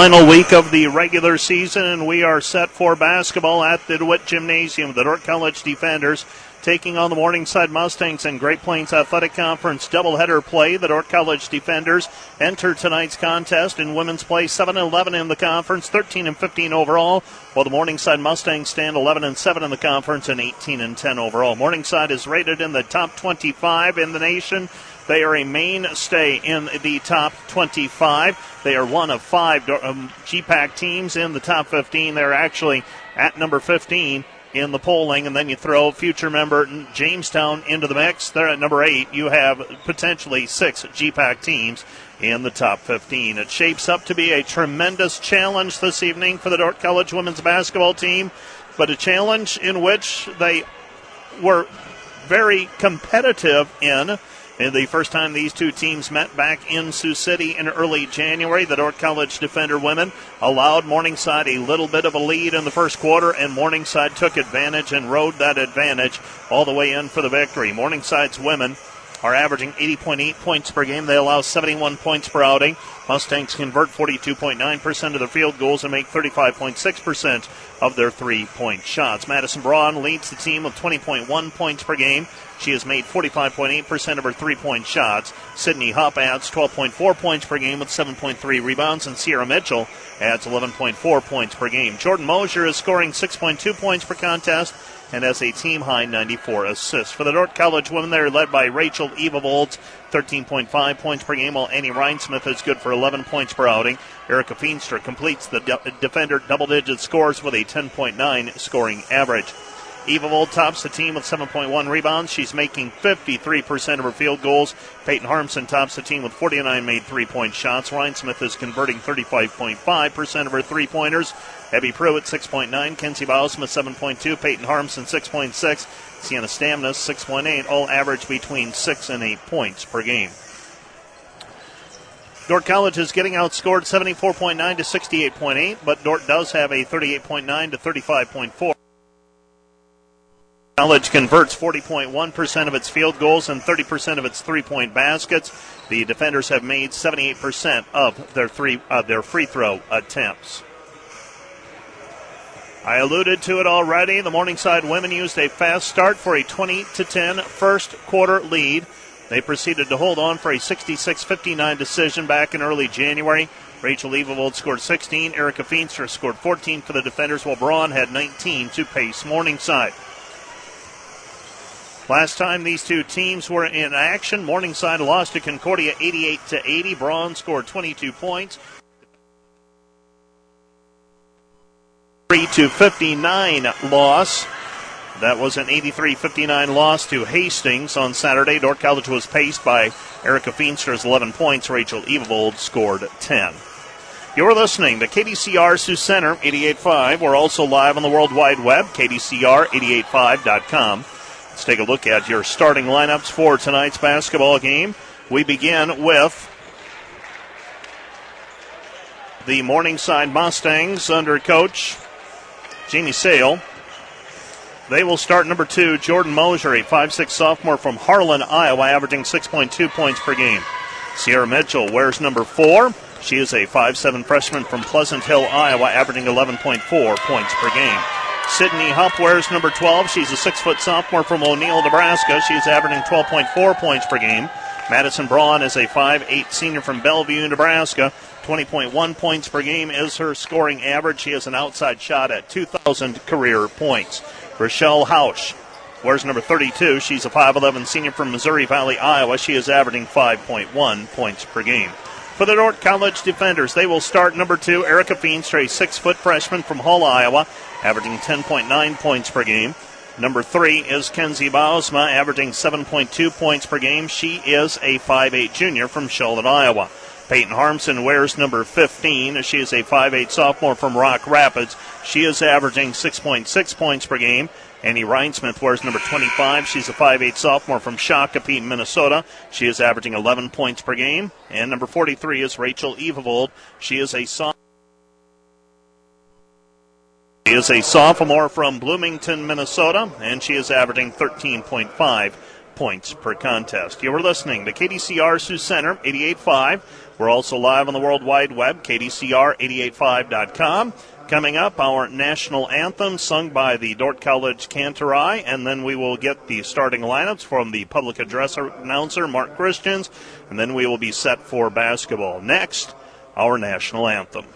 final week of the regular season, and we are set for basketball at the DeWitt Gymnasium. The Dordt College defenders taking on the Morningside Mustangs and Great Plains Athletic Conference doubleheader play. The Dordt College defenders enter tonight's contest in women's play 7 11 in the conference, 13 and 15 overall, while the Morningside Mustangs stand 11 and 7 in the conference and 18 and 10 overall. Morningside is rated in the top 25 in the nation. They are a mainstay in the top 25. They are one of five um, GPAC teams in the top 15. They're actually at number 15 in the polling, and then you throw future member Jamestown into the mix. They're at number eight. You have potentially six GPAC teams in the top 15. It shapes up to be a tremendous challenge this evening for the Dordt College women's basketball team, but a challenge in which they were very competitive in and the first time these two teams met back in Sioux City in early January, the Dordt College defender women allowed Morningside a little bit of a lead in the first quarter, and Morningside took advantage and rode that advantage all the way in for the victory. Morningside's women are averaging 80.8 points per game. They allow 71 points per outing. Mustangs convert 42.9% of their field goals and make 35.6% of their three point shots. Madison Braun leads the team with 20.1 points per game. She has made 45.8% of her three point shots. Sydney Hupp adds 12.4 points per game with 7.3 rebounds, and Sierra Mitchell adds 11.4 points per game. Jordan Mosier is scoring 6.2 points per contest and has a team high 94 assists. For the Dordt College women, they're led by Rachel Evavolds, 13.5 points per game, while Annie Rhinesmith is good for 11 points per outing. Erica Feenstra completes the defender double digit scores with a 10.9 scoring average. Evavold tops the team with 7.1 rebounds. She's making 53% of her field goals. Peyton Harmson tops the team with 49 made three point shots. Rhinesmith is converting 35.5% of her three pointers. Abby Pruitt, 6.9. Kenzie Bausma, 7.2. Peyton Harmson, 6.6. Sienna Stamnas, 6.8. All average between 6 and 8 points per game. Dordt College is getting outscored 74.9 to 68.8, but Dordt does have a 38.9 to 35.4. College converts 40.1% of its field goals and 30% of its three-point baskets. The defenders have made 78% of their three uh, their free throw attempts. I alluded to it already. The Morningside women used a fast start for a 20 to 10 first quarter lead. They proceeded to hold on for a 66-59 decision back in early January. Rachel Evavold scored 16. Erica Feenstra scored 14 for the defenders, while Braun had 19 to pace Morningside. Last time these two teams were in action, Morningside lost to Concordia 88 to 80. Braun scored 22 points. To 59 loss. That was an 83 59 loss to Hastings on Saturday. Dordt College was paced by Erica Feenstra's 11 points. Rachel Evold scored 10. You're listening to KDCR Sioux Center 88.5. We're also live on the World Wide Web, KDCR885.com. Let's take a look at your starting lineups for tonight's basketball game. We begin with the Morningside Mustangs under coach Jamie Sale. They will start number two, Jordan Mosier, a 5'6 sophomore from Harlan, Iowa, averaging 6.2 points per game. Sierra Mitchell wears number four. She is a 5'7 freshman from Pleasant Hill, Iowa, averaging 11.4 points per game. Sydney Hupp wears number 12. She's a six foot sophomore from O'Neill, Nebraska. She's averaging 12.4 points per game. Madison Braun is a 5'8 senior from Bellevue, Nebraska. 20.1 points per game is her scoring average. She has an outside shot at 2,000 career points. Rochelle Hausch wears number 32. She's a 5'11 senior from Missouri Valley, Iowa. She is averaging 5.1 points per game. For the Dordt College defenders, they will start number two, Erica Feenstra, a six foot freshman from Hull, Iowa averaging 10.9 points per game. Number three is Kenzie Bausma, averaging 7.2 points per game. She is a 5'8 junior from Sheldon, Iowa. Peyton Harmson wears number 15. She is a 5'8 sophomore from Rock Rapids. She is averaging 6.6 points per game. Annie Rhinesmith wears number 25. She's a 5'8 sophomore from Shakopee, Minnesota. She is averaging 11 points per game. And number 43 is Rachel Evavold. She is a sophomore is a sophomore from Bloomington, Minnesota, and she is averaging 13.5 points per contest. You are listening to KDCR Sioux Center 88.5. We're also live on the World Wide Web, KDCR885.com. Coming up, our national anthem sung by the Dordt College Kantorei, and then we will get the starting lineups from the public address announcer, Mark Christians, and then we will be set for basketball. Next, our national anthem.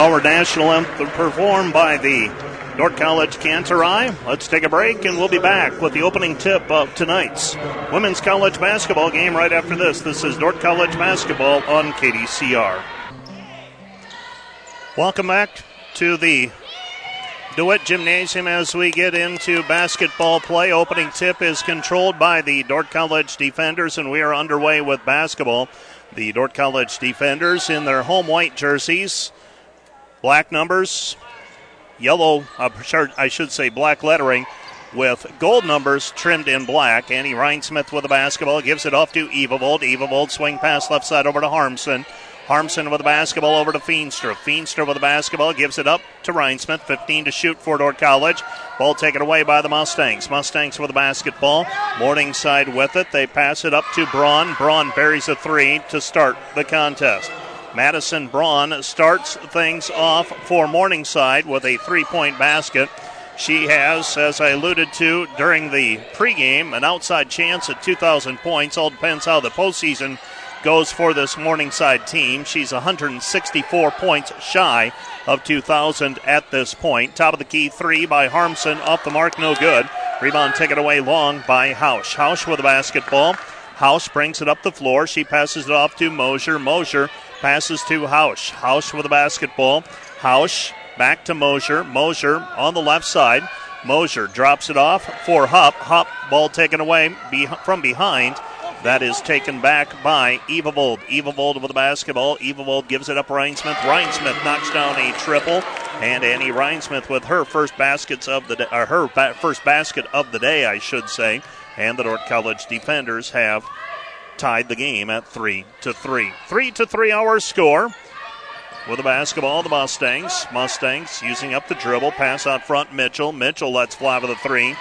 Our national anthem performed by the Dordt College Kantorei. Let's take a break and we'll be back with the opening tip of tonight's women's college basketball game right after this. This is Dordt College basketball on KDCR. Welcome back to the DeWitt Gymnasium as we get into basketball play. Opening tip is controlled by the Dordt College defenders, and we are underway with basketball. The Dordt College defenders in their home white jerseys black numbers, yellow, uh, I should say black lettering, with gold numbers trimmed in black. Annie Rhinesmith with the basketball gives it off to Evavold. Evavold swing pass left side over to Harmson. Harmson with the basketball over to Feenstra. Feenstra with the basketball gives it up to Rhinesmith. 15 to shoot for Dordt College. Ball taken away by the Mustangs. Mustangs with the basketball. Morningside with it. They pass it up to Braun. Braun buries a three to start the contest. Madison Braun starts things off for Morningside with a three point basket. She has, as I alluded to during the pregame, an outside chance at 2,000 points. All depends how the postseason goes for this Morningside team. She's 164 points shy of 2,000 at this point. Top of the key three by Harmson, off the mark, no good. Rebound taken away long by Hausch. Hausch with the basketball. Hausch brings it up the floor. She passes it off to Mosier. Mosier Passes to Hausch. Hausch with the basketball. Hausch back to Mosier. Mosier on the left side. Mosier drops it off for Hupp. Hupp ball taken away from behind. That is taken back by Evavold. Evavold with the basketball. Evavold gives it up Rhinesmith. Rhinesmith knocks down a triple. And Annie Rhinesmith with her first baskets of the day, or her ba- first basket of the day, I should say. And the Dordt College defenders have tied the game at three to three. Three to three hour score. With the basketball, the Mustangs. Mustangs using up the dribble. Pass out front, Mitchell. Mitchell lets fly with a three.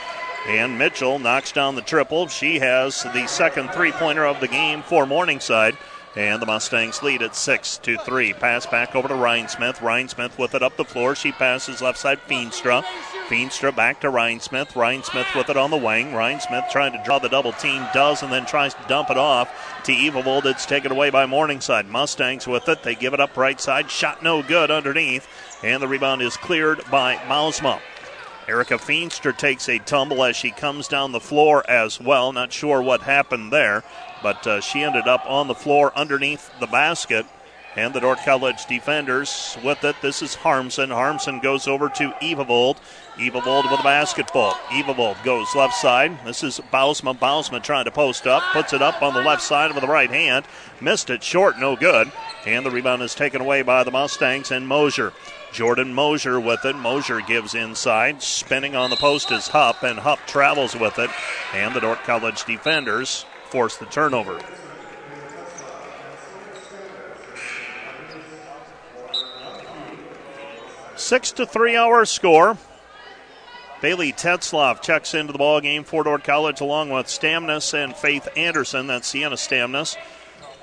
And Mitchell knocks down the triple. She has the second three pointer of the game for Morningside. And the Mustangs lead at 6 to 3. Pass back over to Rhinesmith. Ryan Smith with it up the floor. She passes left side Feenstra. Feenstra back to Rhinesmith. Ryan Smith with it on the wing. Rhinesmith trying to draw the double team, does, and then tries to dump it off to Evavold. It's taken away by Morningside. Mustangs with it. They give it up right side. Shot no good underneath. And the rebound is cleared by Bausma. Erica Feenstra takes a tumble as she comes down the floor as well. Not sure what happened there, but uh, she ended up on the floor underneath the basket. And the Dordt College defenders with it. This is Harmson. Harmson goes over to Evavold. Evavold with the basketball. Evavold goes left side. This is Bausma. Bausma trying to post up. Puts it up on the left side with the right hand. Missed it short, no good. And the rebound is taken away by the Mustangs and Mosier. Jordan Mosier with it. Mosier gives inside. Spinning on the post is Hupp, and Hupp travels with it. And the Dordt College defenders force the turnover. Six to three hour score. Bailey Tetzloff checks into the ball game for Dordt College along with Stamnus and Faith Anderson. That's Sienna Stamnus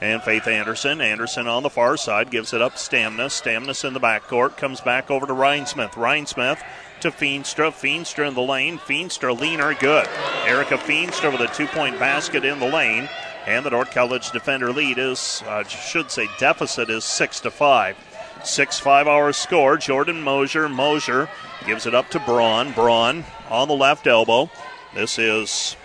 and Faith Anderson. Anderson on the far side gives it up Stamnus. Stamnus in the backcourt comes back over to Rhinesmith. Ryan Smith to Feenstra. Feenstra in the lane. Feenstra leaner, good. Erica Feenstra with a two point basket in the lane. And the Dordt College defender lead is, uh, should say, deficit is six to five. Six five hour score. Jordan Mosier. Mosier gives it up to Braun. Braun on the left elbow. This is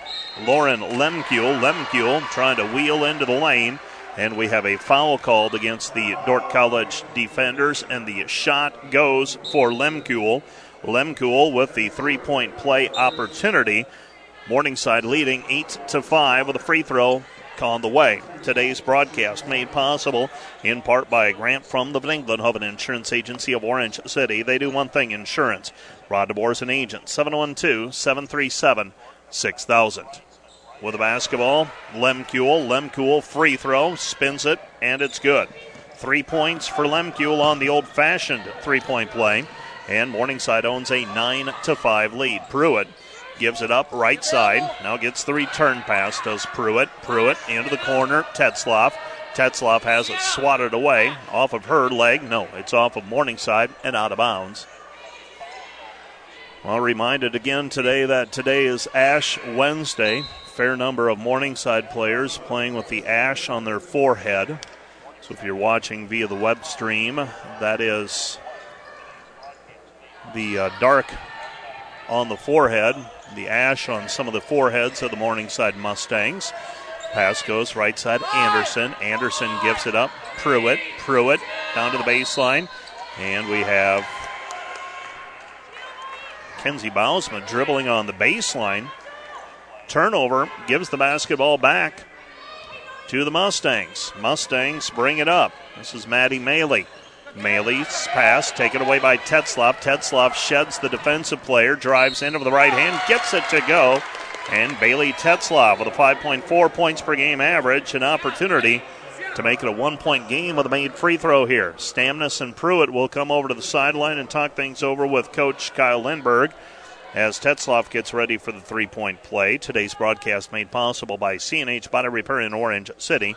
Lauren Lemkuhl. Lemkuhl trying to wheel into the lane. And we have a foul called against the Dordt College defenders, and the shot goes for Lemkuhl. Lemkuhl with the three point play opportunity. Morningside leading 8 to 5 with a free throw on the way. Today's broadcast made possible in part by a grant from the Van Engelenhoven Insurance Agency of Orange City. They do one thing insurance. Rod DeBoer is an agent. 712 737 6000. With the basketball, Lemkuhl. Lemkuhl free throw, spins it, and it's good. Three points for Lemkuhl on the old fashioned three point play. And Morningside owns a 9 to 5 lead. Pruitt gives it up right side. Now gets the return pass, does Pruitt. Pruitt into the corner. Tetzloff. Tetzloff has it swatted away off of her leg. No, it's off of Morningside and out of bounds. Well, reminded again today that today is Ash Wednesday. Fair number of Morningside players playing with the ash on their forehead. So if you're watching via the web stream, that is the uh, dark on the forehead, the ash on some of the foreheads of the Morningside Mustangs. Pass goes right side, Anderson. Anderson gives it up. Pruitt. Pruitt down to the baseline. And we have Kenzie Bausma dribbling on the baseline. Turnover gives the basketball back to the Mustangs. Mustangs bring it up. This is Maddie Maley. Maley's pass taken away by Tetzloff. Tetzloff sheds the defensive player, drives into the right hand, gets it to go. And Bailey Tetzloff with a 5.4 points per game average, an opportunity to make it a one point game with a made free throw here. Stamnus and Pruitt will come over to the sideline and talk things over with Coach Kyle Lindberg as Tetzloff gets ready for the three point play. Today's broadcast made possible by CNH Body Repair in Orange City.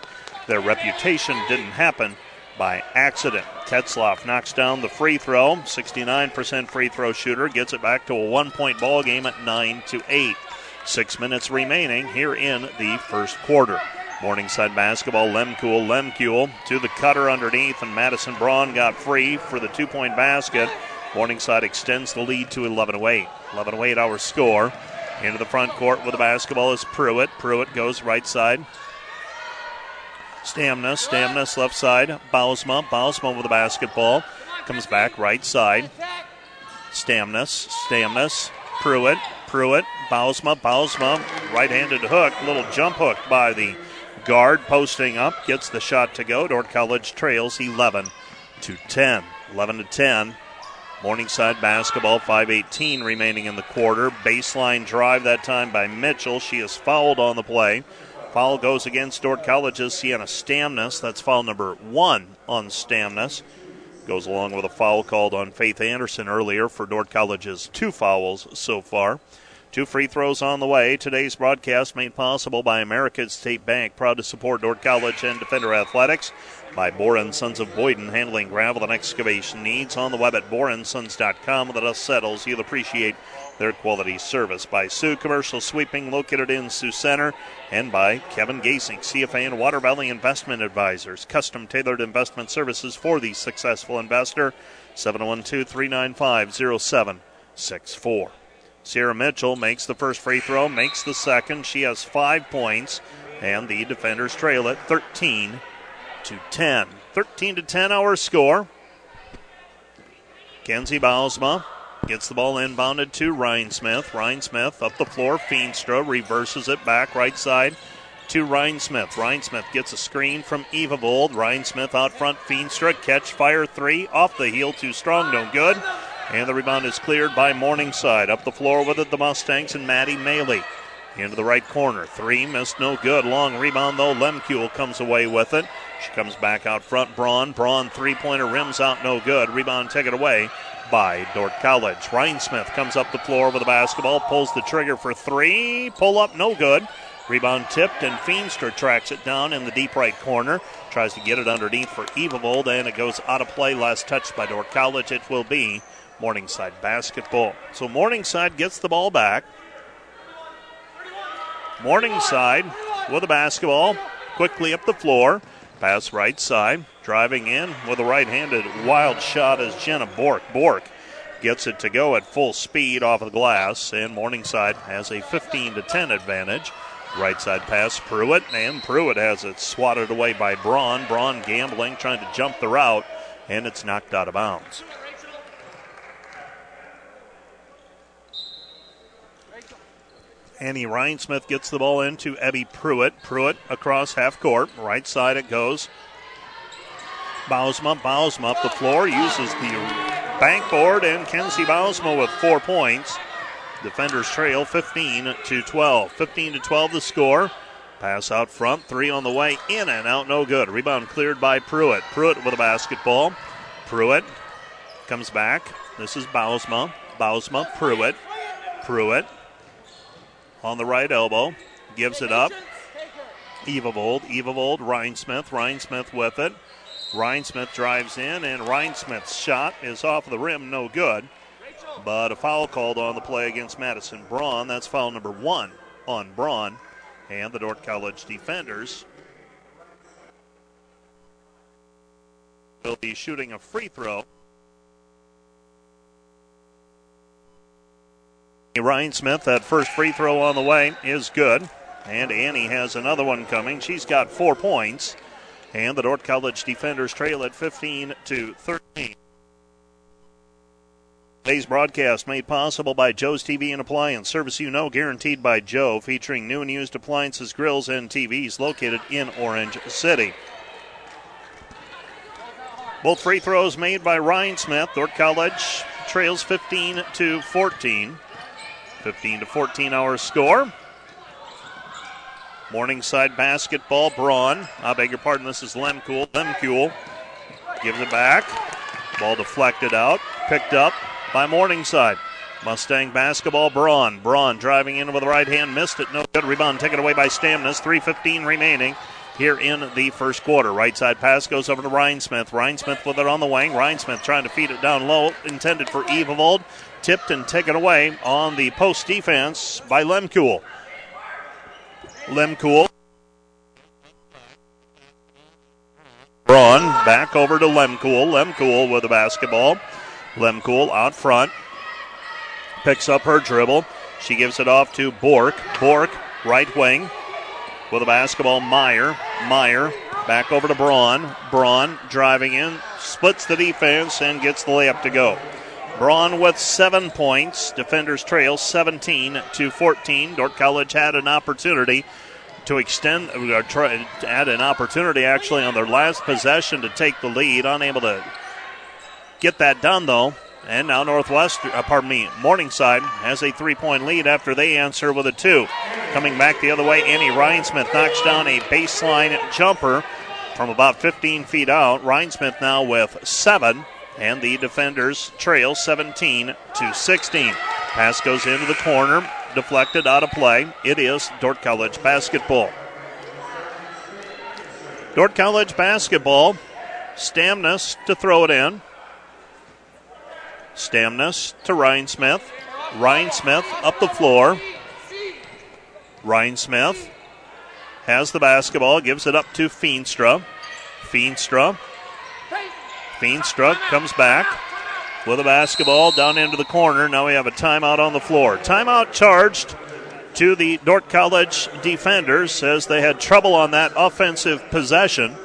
Their reputation didn't happen by accident. Tetzloff knocks down the free throw. 69% free throw shooter gets it back to a one point ball game at 9 to 8. Six minutes remaining here in the first quarter. Morningside basketball, Lemkuhl, Lemkuhl to the cutter underneath, and Madison Braun got free for the two point basket. Morningside extends the lead to 11 8. 11 8 our score. Into the front court with the basketball is Pruitt. Pruitt goes right side Stamnus, Stamnus left side. Bausma, Bausma with the basketball. Comes back right side. Stamnus, Stamnus, Pruitt, Pruitt, Bausma, Bausma, right handed hook, little jump hook by the guard, posting up, gets the shot to go. Dordt College trails 11 to 10. 11 to 10. Morningside basketball, 5.18 remaining in the quarter. Baseline drive that time by Mitchell. She is fouled on the play. Foul goes against Dordt College's Sienna Stamnus. That's foul number one on Stamnus. Goes along with a foul called on Faith Anderson earlier for Dordt College's two fouls so far. Two free throws on the way. Today's broadcast made possible by America's State Bank, proud to support Dordt College and Defender Athletics. By Boren Sons of Boyden, handling gravel and excavation needs on the web at borensons.com. When the settles, you'll appreciate their quality service. By Soo Commercial Sweeping, located in Sioux Center, and by Kevin Gasing, CFA and Water Valley Investment Advisors. Custom tailored investment services for the successful investor. 712 395 0764. Sierra Mitchell makes the first free throw, makes the second. She has five points, and the defenders trail at 13 to 10. 13 to 10 our score. Kenzie Bausma Gets the ball inbounded to Rhinesmith. Ryan Smith up the floor. Feenstra reverses it back right side to Rhinesmith. Ryan Smith gets a screen from Eva Bold. Rhinesmith out front. Feenstra catch fire three off the heel. Too strong, no good. And the rebound is cleared by Morningside. Up the floor with it, the Mustangs and Maddie Maley. Into the right corner. Three missed, no good. Long rebound though. Lemkuhl comes away with it. She comes back out front. Braun. Braun three pointer rims out no good. Rebound taken away by Dordt College. Rhinesmith comes up the floor with the basketball, pulls the trigger for three. Pull up no good. Rebound tipped, and Feenstra tracks it down in the deep right corner. Tries to get it underneath for Evavold, and it goes out of play. Last touch by Dordt College. It will be Morningside basketball. So Morningside gets the ball back. Morningside with the basketball, quickly up the floor. Pass right side, driving in with a right handed wild shot is Jenna Bork. Bork gets it to go at full speed off of the glass, and Morningside has a 15 to 10 advantage. Right side pass, Pruitt, and Pruitt has it swatted away by Braun. Braun gambling, trying to jump the route, and it's knocked out of bounds. Annie Rhinesmith gets the ball into Abby Pruitt. Pruitt across half court. Right side it goes. Bausma, Bausma up the floor, uses the bankboard, and Kenzie Bausma with four points. Defenders trail 15 to 12. 15 to 12 the score. Pass out front, three on the way, in and out, no good. Rebound cleared by Pruitt. Pruitt with a basketball. Pruitt comes back. This is Bausma. Bausma, Pruitt. Pruitt on the right elbow, gives it up. Evavold, Evavold, Rhinesmith Ryan Smith with it. Rhinesmith drives in, and Rhinesmith's shot is off the rim, no good. But a foul called on the play against Madison Braun. That's foul number one on Braun. And the Dordt College defenders will be shooting a free throw. Rhinesmith, that first free throw on the way is good. And Annie has another one coming. She's got four points. And the Dordt College defenders trail at 15 to 13. Today's broadcast made possible by Joe's TV and Appliance. Service you know, guaranteed by Joe, featuring new and used appliances, grills, and TVs located in Orange City. Both free throws made by Rhinesmith. Dordt College trails 15 to 14. 15 to 14 our score. Morningside basketball, Braun. I beg your pardon, this is Lemkuhl. Lemkuhl gives it back. Ball deflected out, picked up by Morningside. Mustang basketball, Braun. Braun driving in with the right hand, missed it. No good. Rebound taken away by Stamnas. 3.15 remaining here in the first quarter. Right side pass goes over to Rhinesmith. Ryan Smith with it on the wing. Rhinesmith trying to feed it down low, intended for Evavold tipped and taken away on the post defense by Lemkuhl. Lemkuhl. Braun back over to Lemkuhl. Lemkuhl with the basketball. Lemkuhl out front. Picks up her dribble. She gives it off to Bork. Bork, right wing. With a basketball, Meyer. Meyer back over to Braun. Braun driving in, splits the defense, and gets the layup to go. Braun with seven points. Defenders trail 17 to 14. Dordt College had an opportunity to extend, or try, had an opportunity actually on their last possession to take the lead. Unable to get that done though. And now Northwest, uh, pardon me, Morningside has a three-point lead after they answer with a two. Coming back the other way, Annie Rhinesmith knocks down a baseline jumper from about 15 feet out. Rhinesmith now with seven and the defenders trail 17 to 16. Pass goes into the corner, deflected out of play. It is Dordt College basketball. Dordt College basketball. Stamnas to throw it in. Stamnas to Rhinesmith. Ryan Smith up the floor. Rhinesmith has the basketball, gives it up to Feenstra. Feenstra Feenstra comes back with a basketball down into the corner. Now we have a timeout on the floor. Timeout charged to the Dordt College defenders as they had trouble on that offensive possession.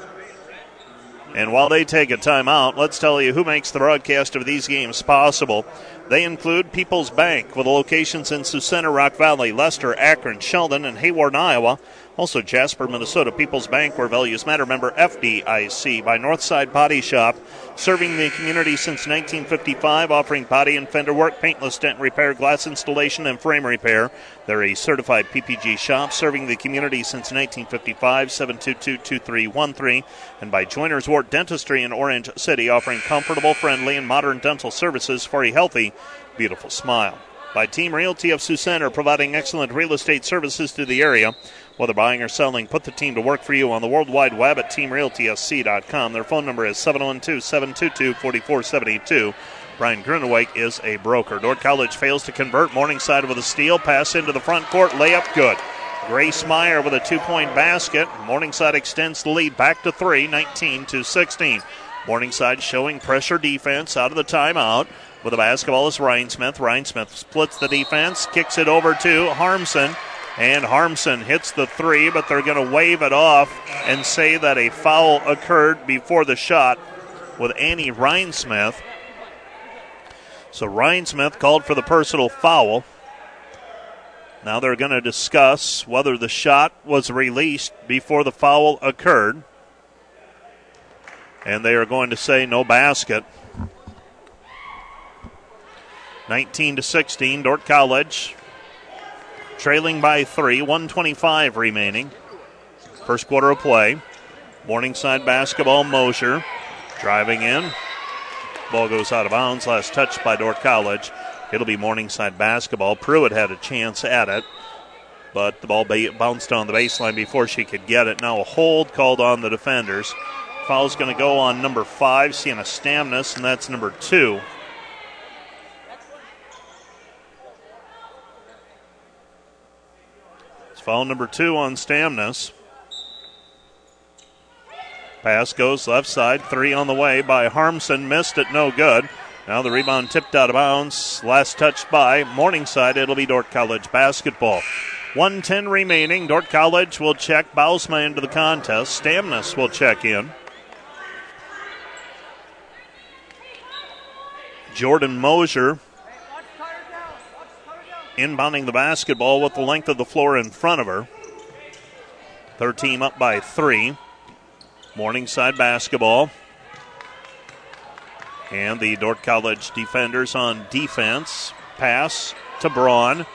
And while they take a timeout, let's tell you who makes the broadcast of these games possible. They include People's Bank with locations in Center, Rock Valley, Lester, Akron, Sheldon, and Hawarden, Iowa. Also, Jasper, Minnesota People's Bank, where values matter. Member FDIC by Northside Body Shop, serving the community since 1955, offering body and fender work, paintless dent repair, glass installation, and frame repair. They're a certified PPG shop, serving the community since 1955. 722 2313. And by Joiners Wart Dentistry in Orange City, offering comfortable, friendly, and modern dental services for a healthy, beautiful smile by Team Realty of Sioux Center, providing excellent real estate services to the area. Whether buying or selling, put the team to work for you on the World Wide Web at teamrealtysc.com. Their phone number is 712 722 4472. Brian Gruneweg is a broker. Dordt College fails to convert. Morningside with a steal. Pass into the front court. Layup good. Grace Meyer with a two point basket. Morningside extends the lead back to three, 19 to 16. Morningside showing pressure defense out of the timeout. With the basketball is Rhinesmith. Ryan Smith splits the defense, kicks it over to Harmson. And Harmson hits the three, but they're going to wave it off and say that a foul occurred before the shot with Annie Rhinesmith. So Rhinesmith called for the personal foul. Now they're going to discuss whether the shot was released before the foul occurred. And they are going to say no basket. 19 to 16, Dordt College trailing by three, 125 remaining. First quarter of play. Morningside basketball, Mosier driving in. Ball goes out of bounds. Last touch by Dordt College. It'll be Morningside basketball. Pruitt had a chance at it, but the ball bounced on the baseline before she could get it. Now a hold called on the defenders. Foul's going to go on number five, Sienna Stamnus, and that's number two. Foul number two on Stamnus. Pass goes left side. Three on the way by Harmson. Missed it, no good. Now the rebound tipped out of bounds. Last touched by Morningside. It'll be Dordt College basketball. 110 remaining. Dordt College will check Bausma into the contest. Stamnus will check in. Jordan Mosier inbounding the basketball with the length of the floor in front of her. Third team up by three. Morningside basketball. And the Dordt College defenders on defense. Pass to Braun.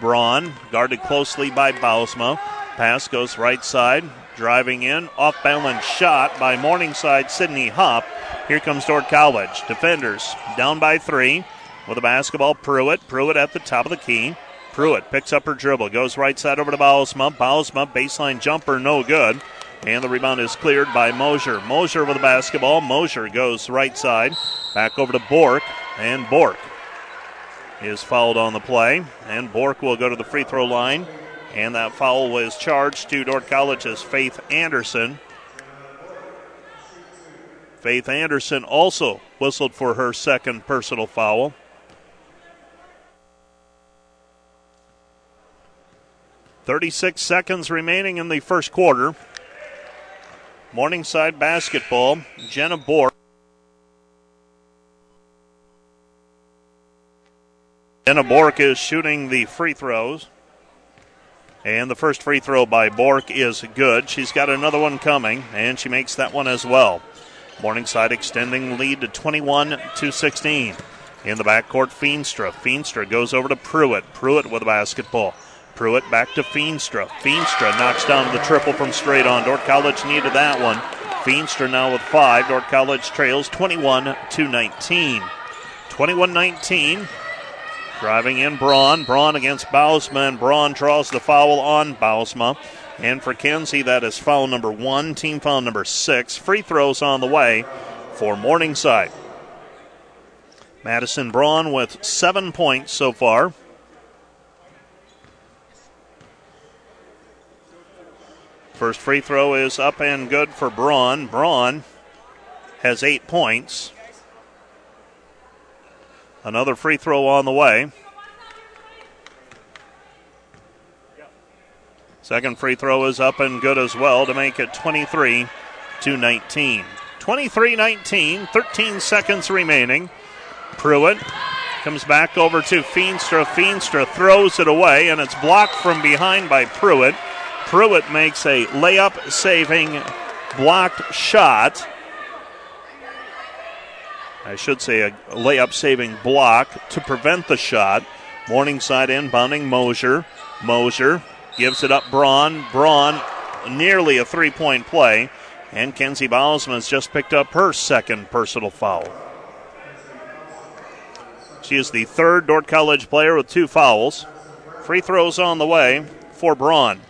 Braun guarded closely by Bausma. Pass goes right side. Driving in. Off balance shot by Morningside Sydney Hupp. Here comes Dordt College. Defenders down by three. With the basketball, Pruitt. Pruitt at the top of the key. Pruitt picks up her dribble, goes right side over to Bausma. Bausma, baseline jumper, no good. And the rebound is cleared by Mosier. Mosier with the basketball. Mosier goes right side. Back over to Bork. And Bork is fouled on the play. And Bork will go to the free throw line. And that foul was charged to Dordt College's Faith Anderson. Faith Anderson also whistled for her second personal foul. 36 seconds remaining in the first quarter. Morningside basketball. Jenna Bork. Jenna Bork is shooting the free throws. And the first free throw by Bork is good. She's got another one coming, and she makes that one as well. Morningside extending lead to 21 to 16. In the backcourt, Feenstra. Feenstra goes over to Pruitt. Pruitt with a basketball. Pruitt back to Feenstra. Feenstra knocks down the triple from straight on. Dordt College needed that one. Feenstra now with five. Dordt College trails 21 to 19. 21 19. Driving in Braun. Braun against Bausma. Braun draws the foul on Bausma. And for Kenzie, that is foul number one, team foul number six. Free throws on the way for Morningside. Madison Braun with seven points so far. First free throw is up and good for Braun. Braun has eight points. Another free throw on the way. Second free throw is up and good as well to make it 23 to 19. 23 19, 13 seconds remaining. Pruitt comes back over to Feenstra. Feenstra throws it away, and it's blocked from behind by Pruitt. Pruitt makes a layup saving blocked shot. I should say a layup saving block to prevent the shot. Morningside inbounding Mosier. Mosier gives it up Braun. Braun nearly a three point play. And Kenzie Bausma has just picked up her second personal foul. She is the third Dordt College player with two fouls. Free throws on the way for Braun.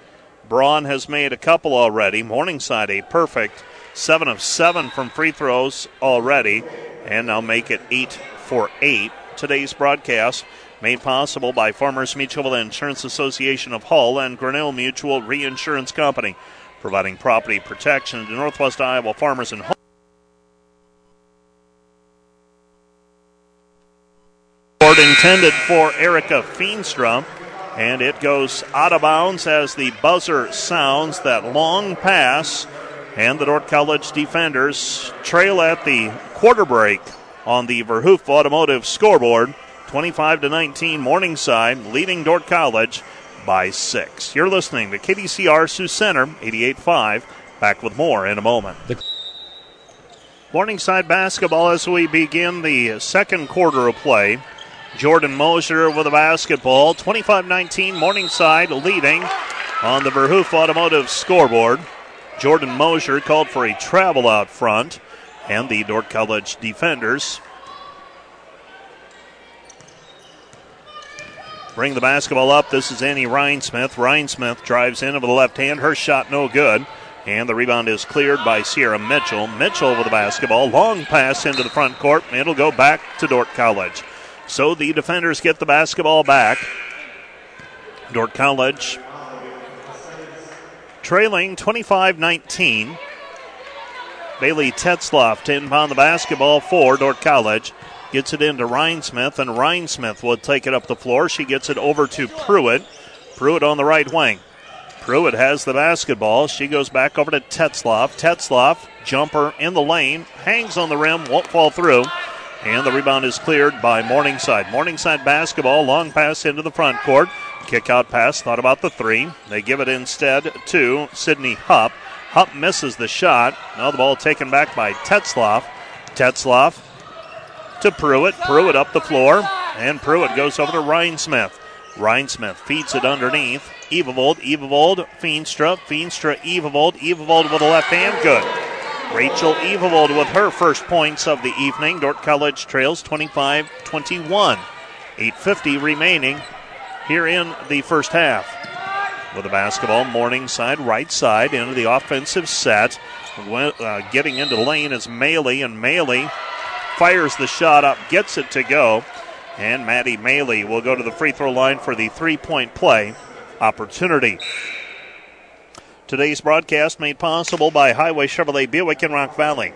Braun has made a couple already. Morningside a perfect seven of seven from free throws already, and now make it eight for eight. Today's broadcast made possible by Farmers Mutual Insurance Association of Hull and Grinnell Mutual Reinsurance Company, providing property protection to Northwest Iowa farmers and Hull. intended for Erica Feenstra, and it goes out of bounds as the buzzer sounds that long pass, and the Dordt College defenders trail at the quarter break on the Verhoof Automotive scoreboard. 25 to 19, Morningside leading Dordt College by six. You're listening to KDCR Sioux Center 88.5. Back with more in a moment. The- Morningside basketball as we begin the second quarter of play. Jordan Mosier with a basketball. 25 19, Morningside leading on the Verhoof Automotive scoreboard. Jordan Mosier called for a travel out front, and the Dordt College defenders bring the basketball up. This is Annie Rhinesmith. Rhinesmith drives in over the left hand. Her shot no good. And the rebound is cleared by Sierra Mitchell. Mitchell with the basketball. Long pass into the front court. It'll go back to Dordt College. So the defenders get the basketball back. Dordt College trailing 25 19. Bailey Tetzloff to inbound the basketball for Dordt College. Gets it into Rhinesmith, and Rhinesmith will take it up the floor. She gets it over to Pruitt. Pruitt on the right wing. Pruitt has the basketball. She goes back over to Tetzloff. Tetzloff, jumper in the lane, hangs on the rim, won't fall through. And the rebound is cleared by Morningside. Morningside basketball, long pass into the front court. Kick out pass, thought about the three. They give it instead to Sydney Hupp. Hupp misses the shot. Now the ball taken back by Tetzloff. Tetzloff to Pruitt. Pruitt up the floor. And Pruitt goes over to Rhinesmith. Rhinesmith feeds it underneath. Evavold, Evavold, Feenstra, Feenstra, Evavold, Evavold with a left hand. Good. Rachel Evavold with her first points of the evening. Dordt College trails 25 21. 8.50 remaining here in the first half. With the basketball, Morningside right side into the offensive set. Uh, getting into lane is Maley, and Maley fires the shot up, gets it to go. And Maddie Maley will go to the free throw line for the three point play opportunity. Today's broadcast made possible by Highway Chevrolet Buick in Rock Valley.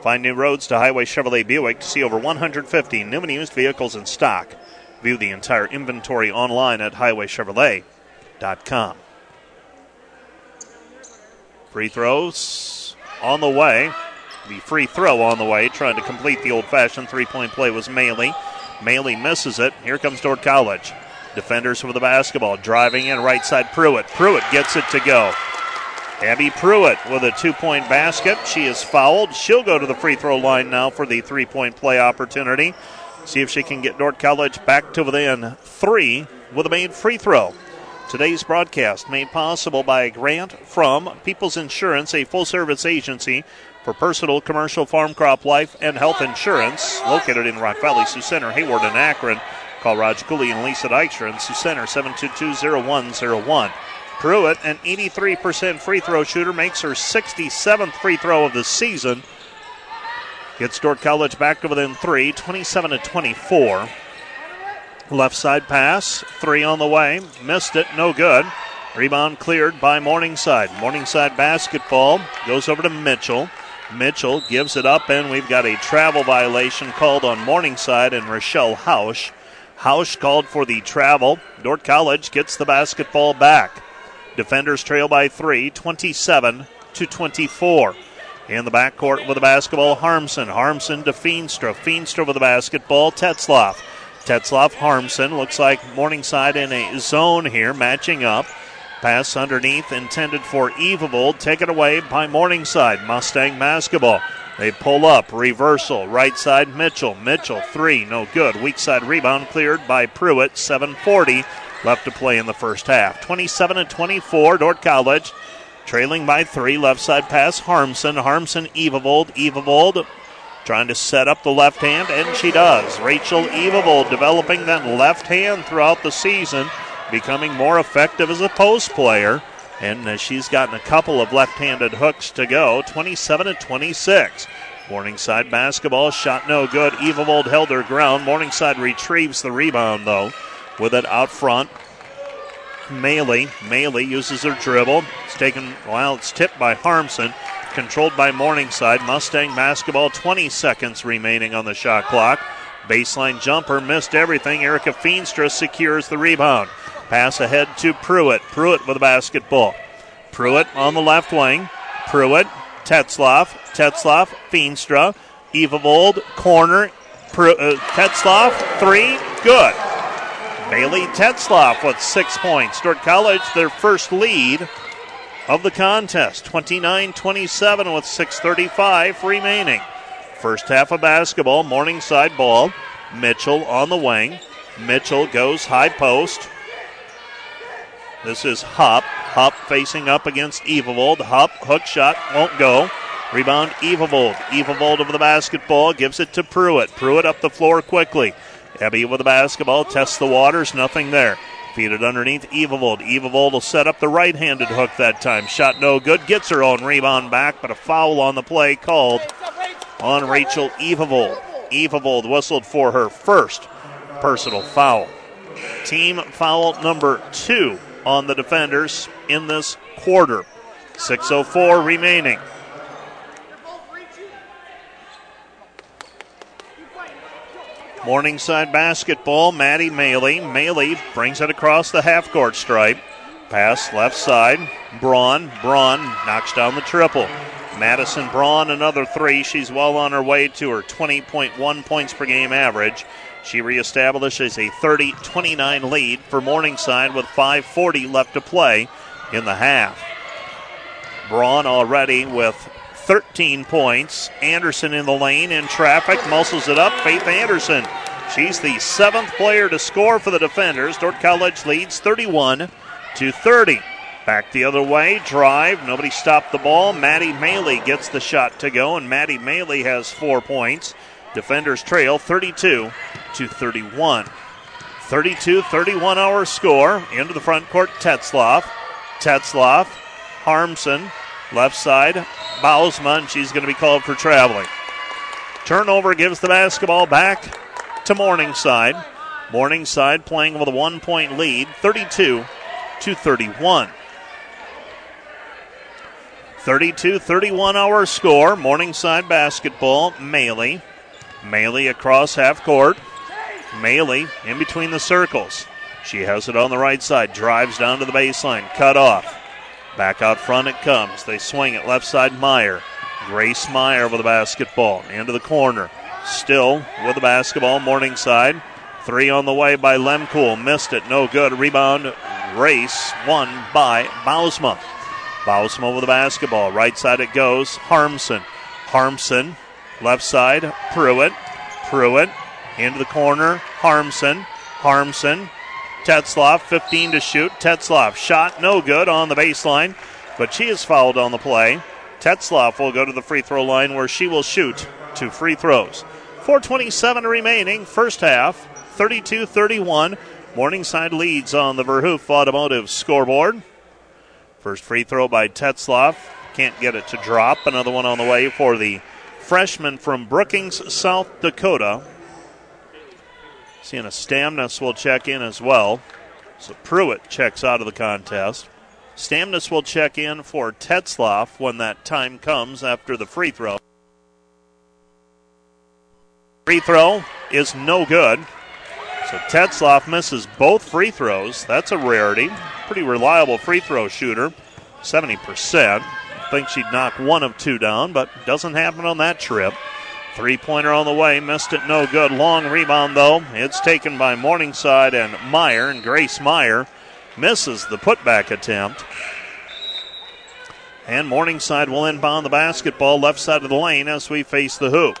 Find new roads to Highway Chevrolet Buick to see over 150 new and used vehicles in stock. View the entire inventory online at highwaychevrolet.com. Free throws on the way. The free throw on the way, trying to complete the old fashioned three point play was Maley. Maley misses it. Here comes Dordt College. Defenders for the basketball. Driving in right side Pruitt. Pruitt gets it to go. Abby Pruitt with a two point basket. She is fouled. She'll go to the free throw line now for the three point play opportunity. See if she can get Dordt College back to within three with a made free throw. Today's broadcast made possible by a grant from People's Insurance, a full service agency for personal, commercial, farm crop, life, and health insurance located in Rock Valley, Sioux Center, Hawarden, and Akron. Call Roger Cooley and Lisa Dykstra in Sioux Center 722-0101. Pruitt, an 83% free throw shooter, makes her 67th free throw of the season. Gets Dordt College back to within three, 27 to 24. Left side pass, three on the way, missed it, no good. Rebound cleared by Morningside. Morningside basketball goes over to Mitchell. Mitchell gives it up, and we've got a travel violation called on Morningside and Rochelle Hausch. Hausch called for the travel. Dordt College gets the basketball back. Defenders trail by three, 27 to 24. In the backcourt with the basketball, Harmson. Harmson to Feenstra. Feenstra with the basketball, Tetzloff. Tetzloff, Harmson. Looks like Morningside in a zone here, matching up. Pass underneath, intended for Evavold. Taken away by Morningside. Mustang basketball. They pull up, reversal, right side Mitchell. Mitchell, three, no good. Weak side rebound cleared by Pruitt, 740 left to play in the first half. 27 and 24, Dordt College trailing by three. Left side pass, Harmson. Harmson, Evavold. Evavold trying to set up the left hand, and she does. Rachel Evavold developing that left hand throughout the season, becoming more effective as a post player. And uh, she's gotten a couple of left handed hooks to go. 27 and 26. Morningside basketball shot no good. Evavold held her ground. Morningside retrieves the rebound, though, with it out front. Maley. Maley uses her dribble. It's taken, well, it's tipped by Harmson. Controlled by Morningside. Mustang basketball, 20 seconds remaining on the shot clock. Baseline jumper missed everything. Erica Feenstra secures the rebound. Pass ahead to Pruitt. Pruitt with the basketball. Pruitt on the left wing. Pruitt, Tetzloff, Tetzloff, Feenstra, Evavold, corner. Pru- uh, Tetzloff, three, good. Bailey Tetzloff with six points. Dordt College, their first lead of the contest. 29 27 with 6.35 remaining. First half of basketball, Morningside ball. Mitchell on the wing. Mitchell goes high post. This is Hupp. Hupp facing up against Evavold. Hupp, hook shot, won't go. Rebound, Evavold. Evavold over the basketball, gives it to Pruitt. Pruitt up the floor quickly. Ebby with the basketball, tests the waters, nothing there. Feed it underneath Evavold. Evavold will set up the right handed hook that time. Shot no good. Gets her own rebound back, but a foul on the play called on Rachel Evavold. Evavold whistled for her first personal foul. Team foul number two on the defenders in this quarter. 6.04 remaining. Morningside basketball, Maddie Maley. Maley brings it across the half court stripe. Pass left side. Braun. Braun knocks down the triple. Madison Braun, another three. She's well on her way to her 20.1 points per game average. She reestablishes a 30 29 lead for Morningside with 5.40 left to play in the half. Braun already with 13 points. Anderson in the lane in traffic, muscles it up. Faith Anderson. She's the seventh player to score for the defenders. Dordt College leads 31 to 30. Back the other way, drive. Nobody stopped the ball. Maddie Maley gets the shot to go, and Maddie Maley has four points. Defenders trail 32 to 31. 32 31 our score. Into the front court, Tetzloff. Tetzloff, Harmson, left side, Bausma. She's going to be called for traveling. Turnover gives the basketball back to Morningside. Morningside playing with a one point lead, 32 to 31. 32 31 our score. Morningside basketball. Maley. Maley across half court. Maley in between the circles. She has it on the right side. Drives down to the baseline. Cut off. Back out front it comes. They swing it left side. Meyer. Grace Meyer with the basketball. Into the corner. Still with the basketball. Morningside. Three on the way by Lemkuhl. Missed it. No good. Rebound. Race. One by Bausma. Bausma with the basketball. Right side it goes. Harmson. Harmson. Left side. Pruitt. Pruitt. Into the corner. Harmson. Harmson. Tetzloff, 15 to shoot. Tetzloff, shot no good on the baseline, but she is fouled on the play. Tetzloff will go to the free throw line where she will shoot two free throws. 427 remaining, first half, 32 31. Morningside leads on the Verhoof Automotive scoreboard. First free throw by Tetzloff. Can't get it to drop. Another one on the way for the freshman from Brookings, South Dakota. Seeing a Stamnus will check in as well. So Pruitt checks out of the contest. Stamnus will check in for Tetzloff when that time comes after the free throw. Free throw is no good. So Tetzloff misses both free throws. That's a rarity. Pretty reliable free throw shooter. 70%. Think she'd knock one of two down, but doesn't happen on that trip. Three pointer on the way, missed it, no good. Long rebound though. It's taken by Morningside and Meyer, and Grace Meyer misses the putback attempt. And Morningside will inbound the basketball left side of the lane as we face the hoop.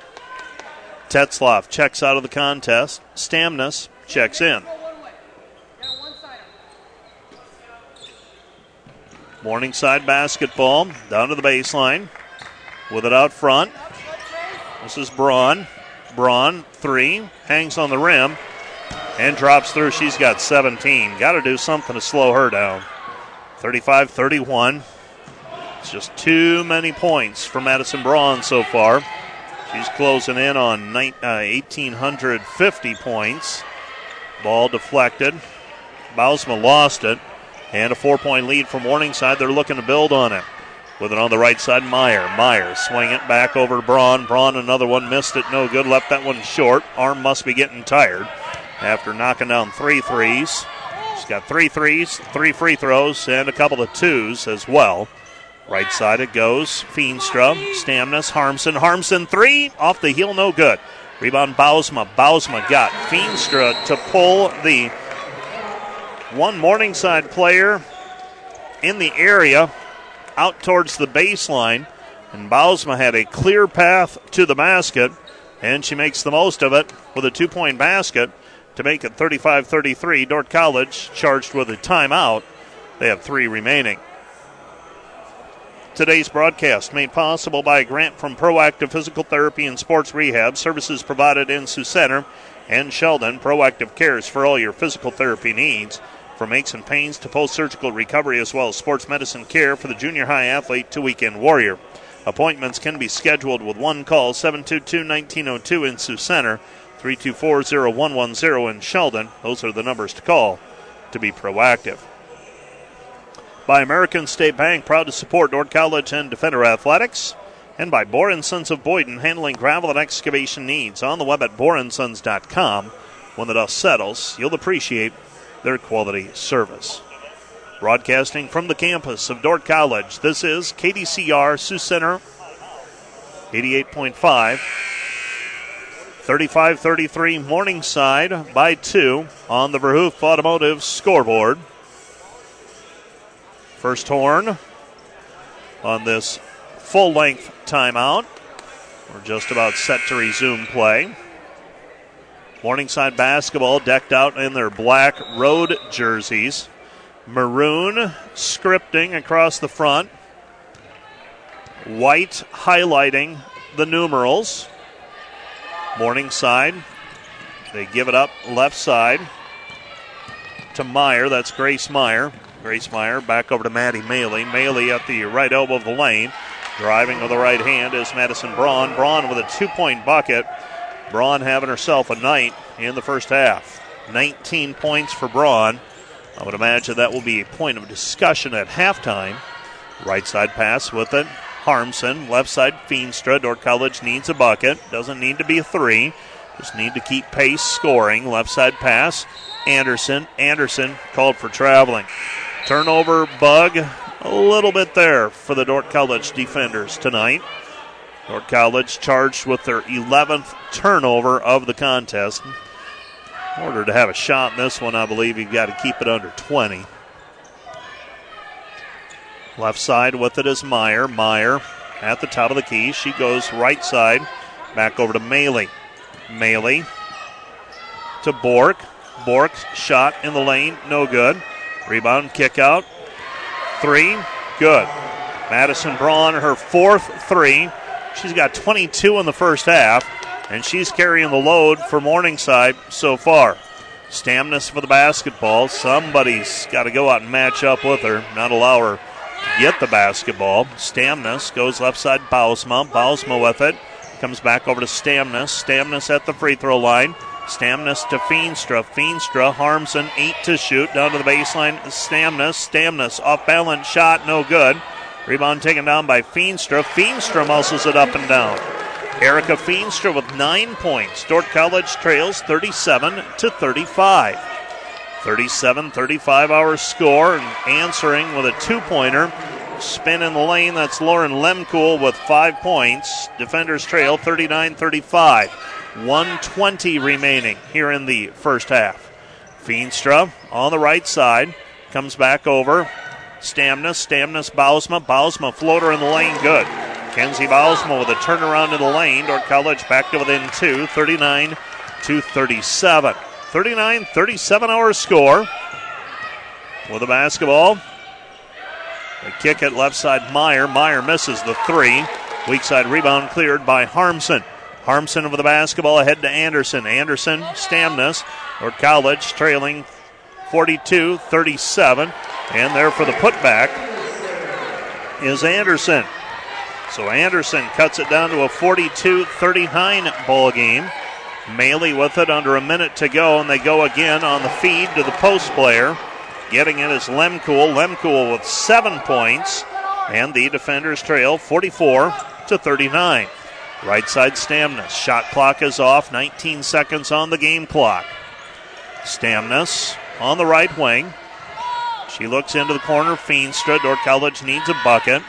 Tetzloff checks out of the contest. Stamnus checks in. Morningside basketball down to the baseline. With it out front. This is Braun. Braun, three, hangs on the rim and drops through. She's got 17. Got to do something to slow her down. 35 31. It's just too many points for Madison Braun so far. She's closing in on 1,850 uh, points. Ball deflected. Bausma lost it. And a four point lead for Morningside. They're looking to build on it. With it on the right side, Meyer. Meyer swing it back over to Braun. Braun, another one, missed it, no good, left that one short. Arm must be getting tired after knocking down three threes. She's got three threes, three free throws, and a couple of twos as well. Right side it goes. Feenstra, Stamnus, Harmson. Harmson three, off the heel, no good. Rebound Bausma. Bausma got Feenstra to pull the one Morningside player in the area out towards the baseline. And Bausma had a clear path to the basket, and she makes the most of it with a two point basket to make it 35 33. Dordt College charged with a timeout. They have three remaining. Today's broadcast made possible by a grant from Proactive Physical Therapy and Sports Rehab, services provided in Sioux Center and Sheldon. Proactive cares for all your physical therapy needs. From aches and pains to post surgical recovery, as well as sports medicine care for the junior high athlete to weekend warrior. Appointments can be scheduled with one call 722 1902 in Sioux Center, 324 0110 in Sheldon. Those are the numbers to call to be proactive. By American State Bank, proud to support Dordt College and Defender Athletics. And by Boren Sons of Boyden, handling gravel and excavation needs. On the web at borensons.com. When the dust settles, you'll appreciate their quality service. Broadcasting from the campus of Dordt College, this is KDCR Sioux Center 88.5. 35 33 Morningside by two on the Verhoof Automotive scoreboard. First horn on this full length timeout. We're just about set to resume play. Morningside basketball decked out in their black road jerseys. Maroon scripting across the front. White highlighting the numerals. Morningside, they give it up left side to Meyer. That's Grace Meyer. Grace Meyer back over to Maddie Maley. Maley at the right elbow of the lane. Driving with the right hand is Madison Braun. Braun with a two point bucket. Braun having herself a night in the first half. 19 points for Braun. I would imagine that will be a point of discussion at halftime. Right side pass with it. Harmson. Left side Feenstra. Dordt College needs a bucket. Doesn't need to be a three. Just need to keep pace scoring. Left side pass. Anderson. Anderson called for traveling. Turnover bug a little bit there for the Dordt College defenders tonight. Dordt College charged with their 11th turnover of the contest. In order to have a shot in this one, I believe you've got to keep it under 20. Left side with it is Meyer. Meyer at the top of the key. She goes right side. Back over to Maley. Maley to Bork. Bork's shot in the lane, no good. Rebound, kick out. Three, good. Madison Braun, her fourth three. She's got 22 in the first half, and she's carrying the load for Morningside so far. Stamnus for the basketball. Somebody's got to go out and match up with her, not allow her to get the basketball. Stamnus goes left side, Bausma. Bausma with it. Comes back over to Stamnus. Stamnus at the free throw line. Stamnus to Feenstra. Feenstra Harmson eight to shoot down to the baseline. Stamnus. Stamnus off balance shot, no good. Rebound taken down by Feenstra. Feenstra muscles it up and down. Erica Feenstra with nine points. Dordt College trails 37 to 35. 37 35 our score and answering with a two pointer. Spin in the lane. That's Lauren Lemkuhl with five points. Defenders trail 39 35. 120 remaining here in the first half. Feenstra on the right side comes back over. Stamnus, Stamnus, Bausma, Bausma, floater in the lane, good. Kenzie Bausma with a turnaround in the lane. Dordt College back to within two, 39 to 37. 39 37 our score. With the basketball. The kick at left side, Meyer. Meyer misses the three. Weak side rebound cleared by Harmson. Harmson over the basketball ahead to Anderson. Anderson, Stamnus, or College trailing 42 37. And there for the putback is Anderson. So Anderson cuts it down to a 42 39 ball game. Maley with it under a minute to go, and they go again on the feed to the post player. Getting it is Lemkuhl. Lemkuhl with seven points, and the defenders trail 44 to 39. Right side Stamnus. Shot clock is off. 19 seconds on the game clock. Stamnus on the right wing. She looks into the corner. Feenstra. Dordt College needs a bucket.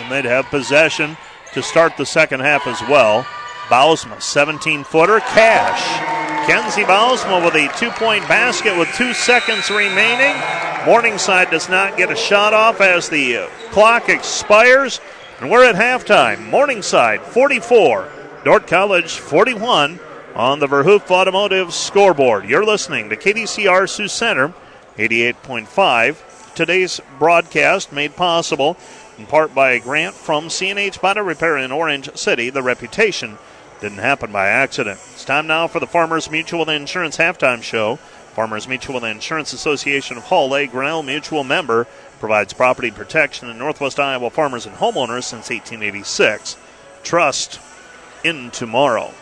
And they'd have possession to start the second half as well. Bausma, 17 footer. Cash. Kenzie Bausma with a two point basket with two seconds remaining. Morningside does not get a shot off as the clock expires. And we're at halftime. Morningside 44, Dordt College 41 on the Verhoof Automotive scoreboard. You're listening to KDCR Sioux Center 88.5. Today's broadcast made possible in part by a grant from CNH Body Repair in Orange City. The reputation didn't happen by accident. It's time now for the Farmers Mutual Insurance halftime show. Farmers Mutual Insurance Association of Hull, a Grinnell Mutual member, provides property protection in Northwest Iowa farmers and homeowners since 1886. Trust in tomorrow.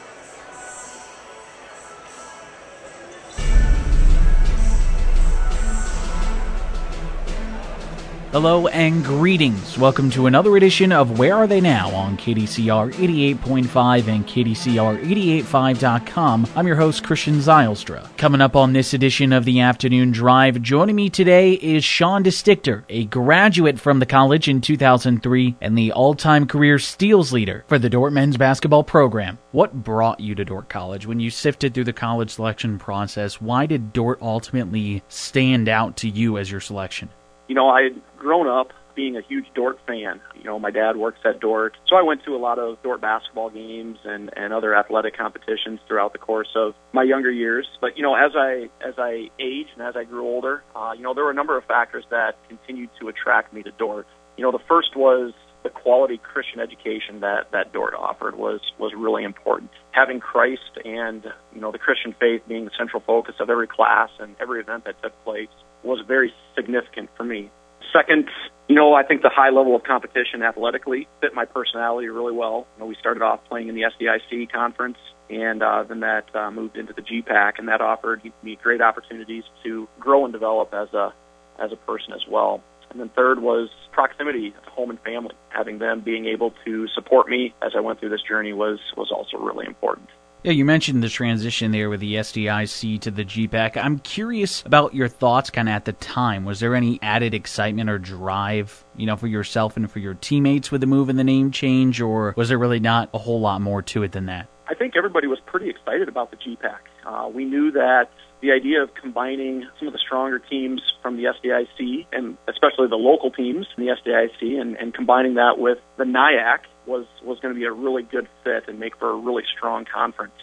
Hello and greetings. Welcome to another edition of Where Are They Now on KDCR 88.5 and KDCR885.com. I'm your host, Christian Zylstra. Coming up on this edition of the Afternoon Drive, joining me today is Sean DeStichter, a graduate from the college in 2003 and the all-time career steals leader for the Dordt men's basketball program. What brought you to Dordt College? When you sifted through the college selection process, why did Dordt ultimately stand out to you as your selection? You know, I grown up being a huge Dordt fan. You know, my dad works at Dordt, so I went to a lot of Dordt basketball games and and other athletic competitions throughout the course of my younger years. But you know, as I as I aged and as I grew older, uh, you know, there were a number of factors that continued to attract me to Dordt. You know, the first was the quality Christian education that that Dordt offered was was really important. Having Christ and you know the Christian faith being the central focus of every class and every event that took place was very significant for me. Second, you know, I think the high level of competition athletically fit my personality really well. You know, we started off playing in the SDIC conference, and uh, then that uh, moved into the GPAC, and that offered me great opportunities to grow and develop as a as a person as well. And then third was proximity to home and family. Having them being able to support me as I went through this journey was was also really important. Yeah, you mentioned the transition there with the SDIC to the GPAC. I'm curious about your thoughts kind of at the time. Was there any added excitement or drive, you know, for yourself and for your teammates with the move and the name change, or was there really not a whole lot more to it than that? I think everybody was pretty excited about the GPAC. Uh, we knew that the idea of combining some of the stronger teams from the SDIC and especially the local teams in the SDIC and, and combining that with the NIAC was was going to be a really good fit and make for a really strong conference.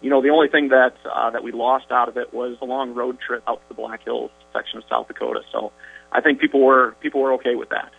You know, the only thing that uh, that we lost out of it was a long road trip out to the Black Hills section of South Dakota. So I think people were people were okay with that.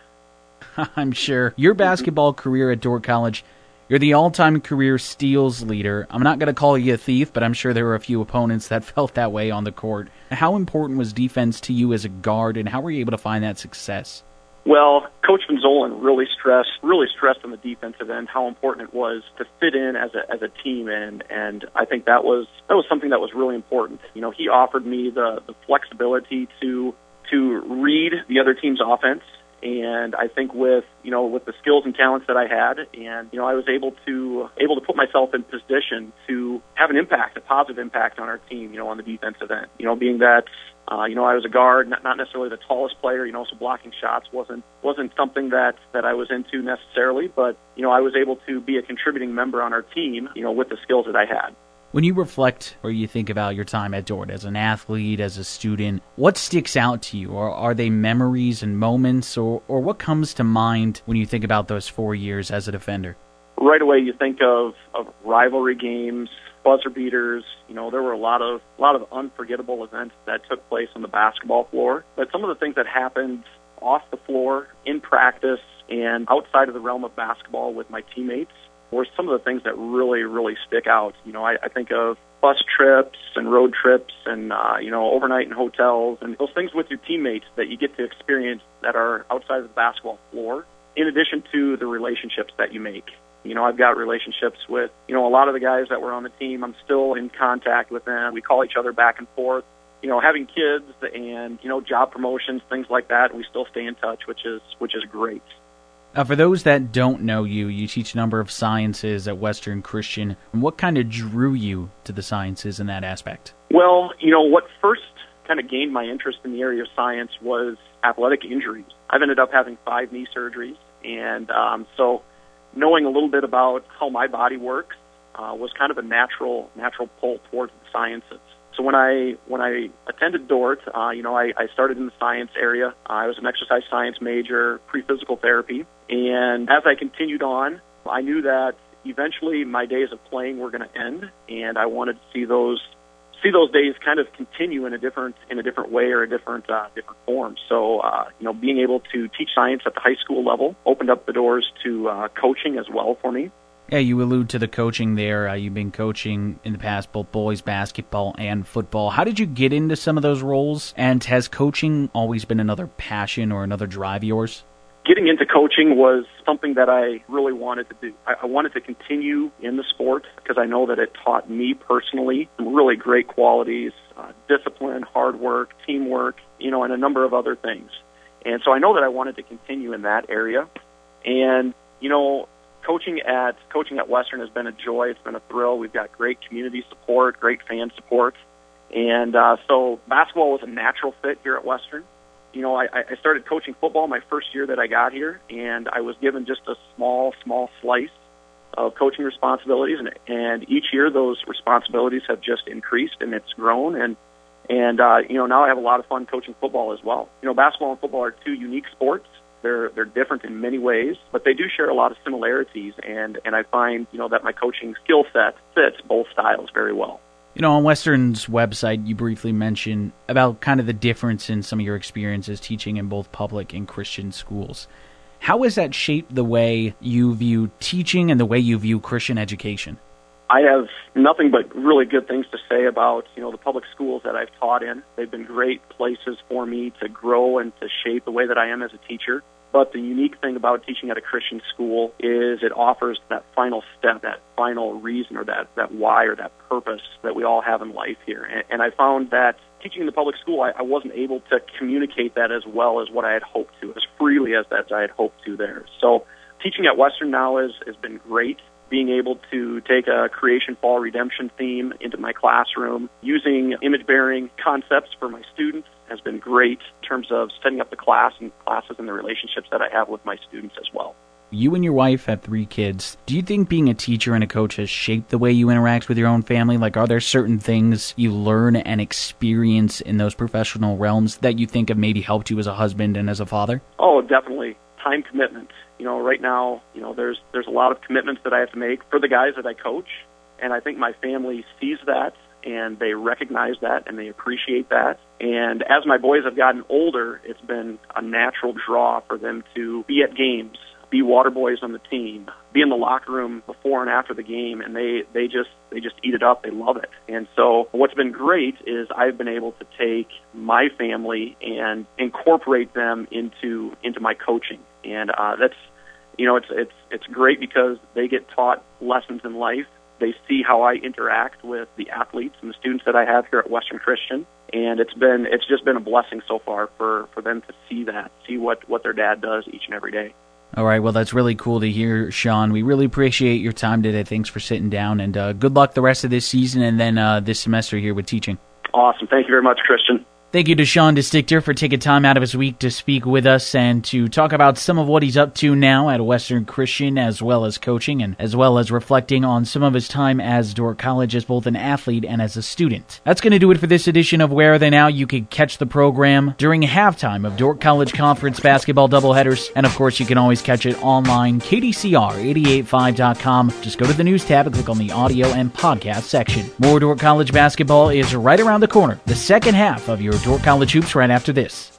I'm sure your basketball career at Dordt College. You're the all-time career steals leader. I'm not going to call you a thief, but I'm sure there were a few opponents that felt that way on the court. How important was defense to you as a guard, and how were you able to find that success? Well, Coach Van Zolen really stressed really stressed on the defensive end how important it was to fit in as a as a team, and and I think that was that was something that was really important. You know, he offered me the the flexibility to to read the other team's offense and I think with you know with the skills and talents that I had, and you know I was able to able to put myself in position to have an impact, a positive impact on our team. You know, on the defensive end. You know, being that uh, you know, I was a guard, not, not necessarily the tallest player. You know, so blocking shots wasn't wasn't something that that I was into necessarily. But you know, I was able to be a contributing member on our team. You know, with the skills that I had. When you reflect or you think about your time at Dordt as an athlete, as a student, what sticks out to you? Or are they memories and moments, or, or what comes to mind when you think about those four years as a defender? Right away, you think of, of rivalry games, buzzer beaters. You know, there were a lot of a lot of unforgettable events that took place on the basketball floor. But some of the things that happened off the floor, in practice, and outside of the realm of basketball with my teammates were some of the things that really, really stick out. You know, I, I think of bus trips and road trips and, uh, you know, overnight in hotels and those things with your teammates that you get to experience that are outside of the basketball floor, in addition to the relationships that you make. You know, I've got relationships with, you know, a lot of the guys that were on the team. I'm still in contact with them. We call each other back and forth. You know, having kids and, you know, job promotions, things like that, we still stay in touch, which is which is great. Uh, for those that don't know you, you teach a number of sciences at Western Christian. What kind of drew you to the sciences in that aspect? Well, you know, what first kind of gained my interest in the area of science was athletic injuries. I've ended up having five knee surgeries, and um, so knowing a little bit about how my body works uh, was kind of a natural natural pull towards the sciences. So when I when I attended Dordt, uh, you know, I, I started in the science area. I was an exercise science major, pre-physical therapy, and as I continued on, I knew that eventually my days of playing were going to end, and I wanted to see those see those days kind of continue in a different in a different way or a different uh, different form. So uh, you know, being able to teach science at the high school level opened up the doors to uh, coaching as well for me. Yeah, you allude to the coaching there. Uh, you've been coaching in the past both boys basketball and football. How did you get into some of those roles? And has coaching always been another passion or another drive of yours? Getting into coaching was something that I really wanted to do. I, I wanted to continue in the sport because I know that it taught me personally some really great qualities, uh, discipline, hard work, teamwork, you know, and a number of other things. And so I know that I wanted to continue in that area. And, you know, coaching at coaching at Western has been a joy. It's been a thrill. We've got great community support, great fan support, and uh, so basketball was a natural fit here at Western. You know, I, I started coaching football my first year that I got here, and I was given just a small, small slice of coaching responsibilities, and, and each year those responsibilities have just increased and it's grown, and and uh, you know now I have a lot of fun coaching football as well. You know, basketball and football are two unique sports they're they're different in many ways, but they do share a lot of similarities. And and I find you know that my coaching skill set fits both styles very well. You know, on Western's website, you briefly mentioned about kind of the difference in some of your experiences teaching in both public and Christian schools. How has that shaped the way you view teaching and the way you view Christian education? I have nothing but really good things to say about you know the public schools that I've taught in. They've been great places for me to grow and to shape the way that I am as a teacher. But the unique thing about teaching at a Christian school is it offers that final step, that final reason, or that, that why, or that purpose that we all have in life here. And, and I found that teaching in the public school, I, I wasn't able to communicate that as well as what I had hoped to, as freely as that I had hoped to there. So teaching at Western now has, has been great being able to take a creation fall redemption theme into my classroom, using image bearing concepts for my students has been great in terms of setting up the class and classes and the relationships that I have with my students as well. You and your wife have three kids. Do you think being a teacher and a coach has shaped the way you interact with your own family? Like, are there certain things you learn and experience in those professional realms that you think have maybe helped you as a husband and as a father? Oh, definitely. Time commitment you know, right now, you know, there's there's a lot of commitments that I have to make for the guys that I coach, and I think my family sees that and they recognize that and they appreciate that. And as my boys have gotten older, it's been a natural draw for them to be at games, be water boys on the team, be in the locker room before and after the game, and they they just they just eat it up. They love it. And so what's been great is I've been able to take my family and incorporate them into into my coaching, and uh, that's you know, it's it's it's great because they get taught lessons in life. They see how I interact with the athletes and the students that I have here at Western Christian, and it's been it's just been a blessing so far for for them to see that, see what what their dad does each and every day. All right, well, that's really cool to hear, Sean. We really appreciate your time today. Thanks for sitting down, and uh, good luck the rest of this season and then uh, this semester here with teaching. Awesome. Thank you very much, Christian. Thank you to Sean DeStichter for taking time out of his week to speak with us and to talk about some of what he's up to now at Western Christian, as well as coaching and as well as reflecting on some of his time as Dordt College as both an athlete and as a student. That's going to do it for this edition of Where Are They Now? You can catch the program during halftime of Dordt College Conference basketball doubleheaders, and of course, you can always catch it online, kdcr885.com. Just go to the news tab and click on the audio and podcast section. More Dordt College basketball is right around the corner. The second half of your Dordt College Hoops right after this.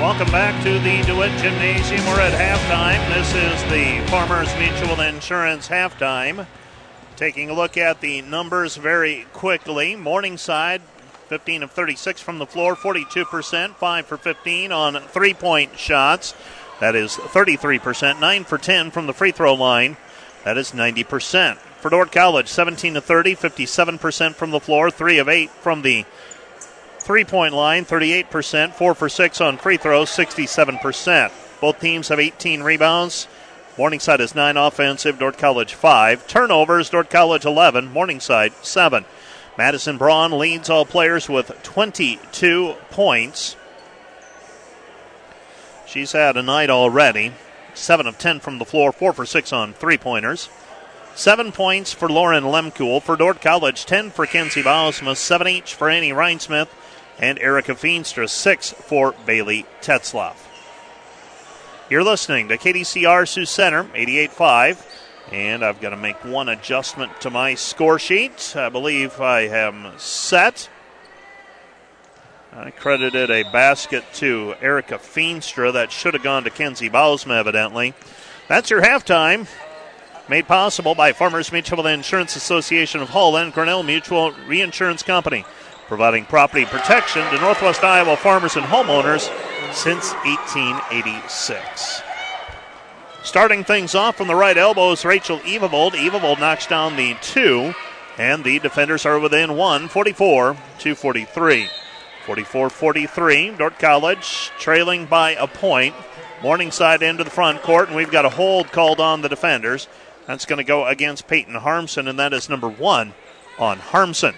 Welcome back to the DeWitt Gymnasium. We're at halftime. This is the Farmers Mutual Insurance halftime. Taking a look at the numbers very quickly. Morningside, 15 of 36 from the floor, 42%, 5 for 15 on three point shots. That is 33%, 9 for 10 from the free throw line. That is 90%. For Dordt College, 17 to 30, 57% from the floor, 3 of 8 from the three point line, 38%, 4 for 6 on free throws, 67%. Both teams have 18 rebounds. Morningside is 9 offensive, Dordt College 5. Turnovers, Dordt College 11, Morningside 7. Madison Braun leads all players with 22 points. She's had a night already. 7 of 10 from the floor, 4 for 6 on three pointers. Seven points for Lauren Lemkuhl. For Dordt College, 10 for Kenzie Bausma, 7 each for Annie Rhinesmith and Erica Feenstra, 6 for Bailey Tetzloff. You're listening to KDCR Sioux Center, 88.5. And I've got to make one adjustment to my score sheet. I believe I am set. I credited a basket to Erica Feenstra. That should have gone to Kenzie Bausma, evidently. That's your halftime. Made possible by Farmers Mutual Insurance Association of Hull and Grinnell Mutual Reinsurance Company, providing property protection to Northwest Iowa farmers and homeowners since 1886. Starting things off from the right elbow is Rachel Evavold. Evavold knocks down the two, and the defenders are within one, 44 to 43. 44 43. Dordt College trailing by a point. Morningside into the front court, and we've got a hold called on the defenders. That's going to go against Peyton Harmson, and that is number one on Harmson.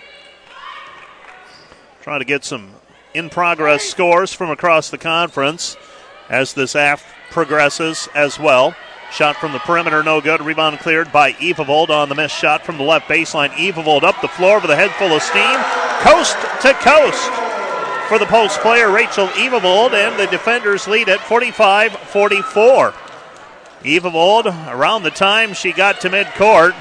Trying to get some in progress scores from across the conference as this AF progresses as well. Shot from the perimeter, no good. Rebound cleared by Evavold on the missed shot from the left baseline. Evavold up the floor with a head full of steam. Coast to coast for the post player, Rachel Evavold, and the defenders lead at 45 44. Evavold, around the time she got to midcourt,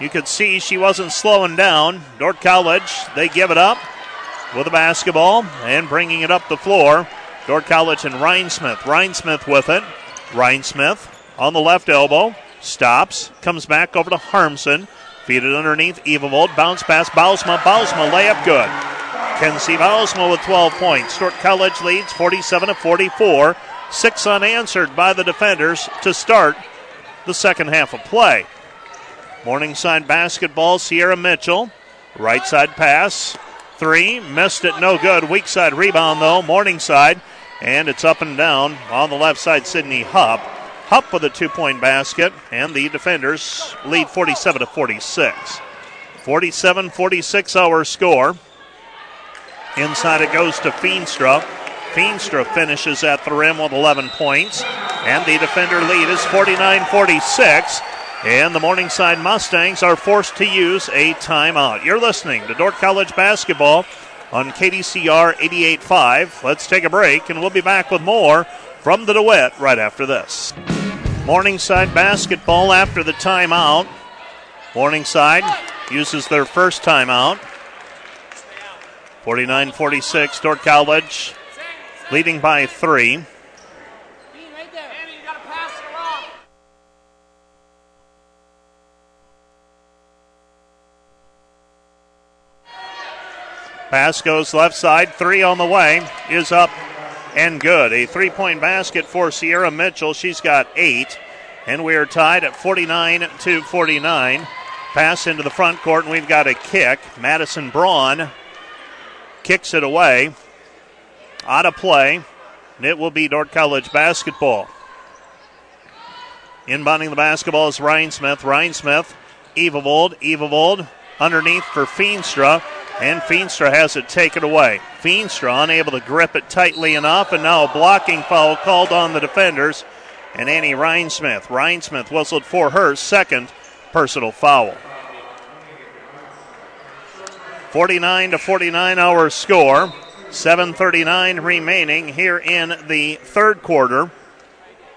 you could see she wasn't slowing down. Dordt College, they give it up with a basketball and bringing it up the floor. Dordt College and Rhinesmith. Rhinesmith with it. Rhinesmith on the left elbow. Stops. Comes back over to Harmson. Feed it underneath Evavold. Bounce pass. Bausma. Bausma. Layup good. Kenzie Bausma with 12 points. Dordt College leads 47 to 44. Six unanswered by the defenders to start the second half of play. Morningside basketball, Sierra Mitchell. Right side pass. Three. Missed it, no good. Weak side rebound, though. Morningside. And it's up and down on the left side, Sydney Hupp. Hupp with a two point basket, and the defenders lead 47 to 46. 47 46 our score. Inside it goes to Feenstra. Feenstra finishes at the rim with 11 points. And the defender lead is 49 46. And the Morningside Mustangs are forced to use a timeout. You're listening to Dordt College Basketball on KDCR 88.5. Let's take a break, and we'll be back with more from the DeWitt right after this. Morningside Basketball after the timeout. Morningside uses their first timeout. 49 46, Dordt College leading by three. Pass goes left side. Three on the way is up and good. A three point basket for Sierra Mitchell. She's got eight. And we are tied at 49 to 49. Pass into the front court, and we've got a kick. Madison Braun kicks it away. Out of play. And it will be Dordt College basketball. Inbounding the basketball is Rhinesmith. Ryan Smith Evavold. Evavold underneath for Feenstra, and Feenstra has it taken away. Feenstra unable to grip it tightly enough, and now a blocking foul called on the defenders. And Annie Rhinesmith. Rhinesmith whistled for her second personal foul. 49 to 49 our score. 7.39 remaining here in the third quarter.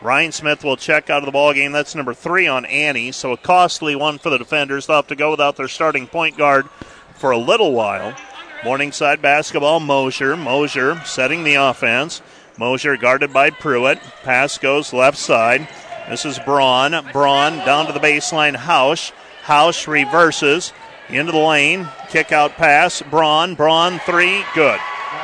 Rhinesmith will check out of the ball game. That's number three on Annie, so a costly one for the defenders. They'll have to go without their starting point guard for a little while. Morningside basketball, Mosier. Mosier setting the offense. Mosier guarded by Pruitt. Pass goes left side. This is Braun. Braun down to the baseline. House. House reverses into the lane. Kick out pass. Braun. Braun three. Good.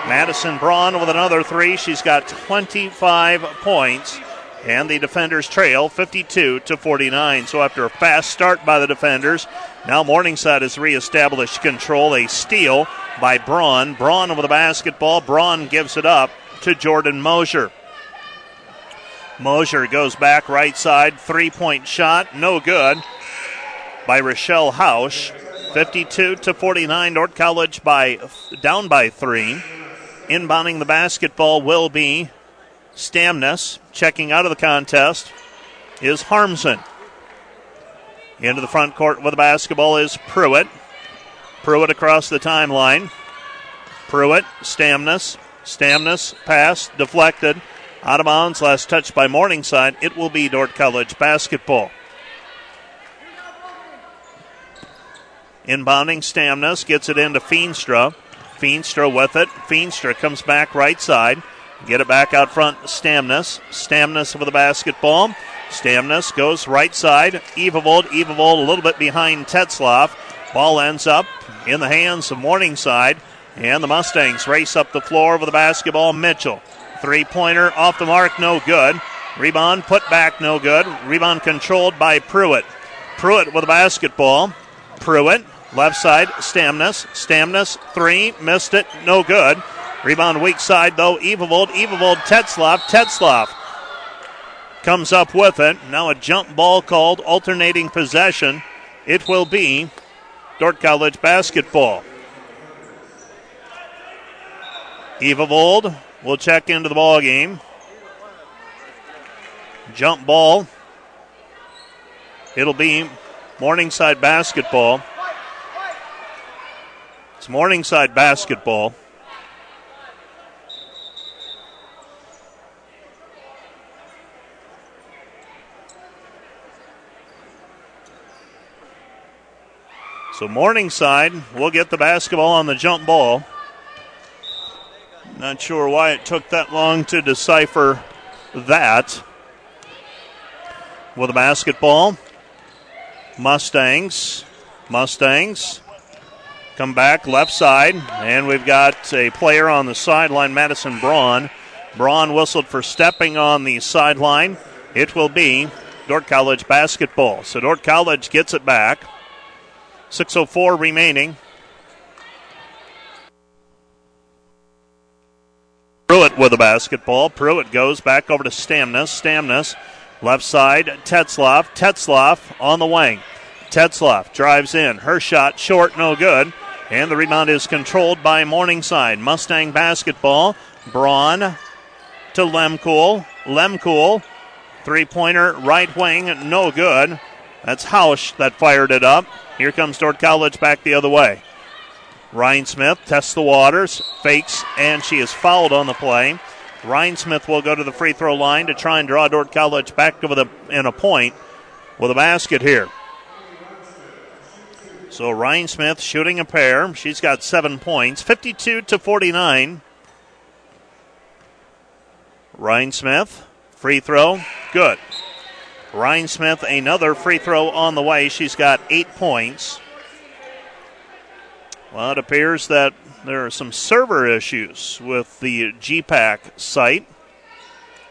Madison Braun with another three. She's got 25 points. And the defenders trail 52 to 49. So after a fast start by the defenders, now Morningside has reestablished control. A steal by Braun. Braun with the basketball. Braun gives it up to Jordan Mosier. Mosier goes back right side. Three point shot. No good by Rochelle Hausch. 52 to 49. Dordt College by down by three. Inbounding the basketball will be Stamness. Checking out of the contest is Harmson. Into the front court with the basketball is Pruitt. Pruitt across the timeline. Pruitt, Stamness. Stamness pass deflected. Out of bounds, last touch by Morningside. It will be Dordt College basketball. Inbounding Stamness gets it into Feenstra. Feenstra with it. Feenstra comes back right side. Get it back out front, Stamness. Stamness with the basketball. Stamness goes right side. Evavold. Evavold a little bit behind Tetzloff. Ball ends up in the hands of Morningside. And the Mustangs race up the floor with the basketball. Mitchell. Three pointer off the mark, no good. Rebound put back, no good. Rebound controlled by Pruitt. Pruitt with the basketball. Pruitt Left side, Stamness. Stamness, three, missed it, no good. Rebound weak side, though, Evavold. Evavold, Tetzloff. Tetzloff comes up with it. Now a jump ball called, alternating possession. It will be Dordt College basketball. Evavold will check into the ball game. Jump ball. It'll be Morningside basketball. It's Morningside basketball. So Morningside will get the basketball on the jump ball. Not sure why it took that long to decipher that. With the basketball, Mustangs. Mustangs Come back left side, and we've got a player on the sideline, Madison Braun. Braun whistled for stepping on the sideline. It will be Dordt College basketball. So Dordt College gets it back. 6.04 remaining. Pruitt with the basketball. Pruitt goes back over to Stamness. Stamness, left side, Tetzloff. Tetzloff on the wing. Tetzloff drives in. Her shot short, no good. And the rebound is controlled by Morningside. Mustang basketball. Braun to Lemkuhl. Lemkuhl, three pointer, right wing, no good. That's Hausch that fired it up. Here comes Dordt College back the other way. Rhinesmith tests the waters, fakes, and she is fouled on the play. Rhinesmith will go to the free throw line to try and draw Dordt College back over the in a point with a basket here. So Rhinesmith shooting a pair. She's got seven points, 52 to 49. Rhinesmith, free throw, good. Rhinesmith, another free throw on the way. She's got eight points. Well, it appears that there are some server issues with the GPAC site.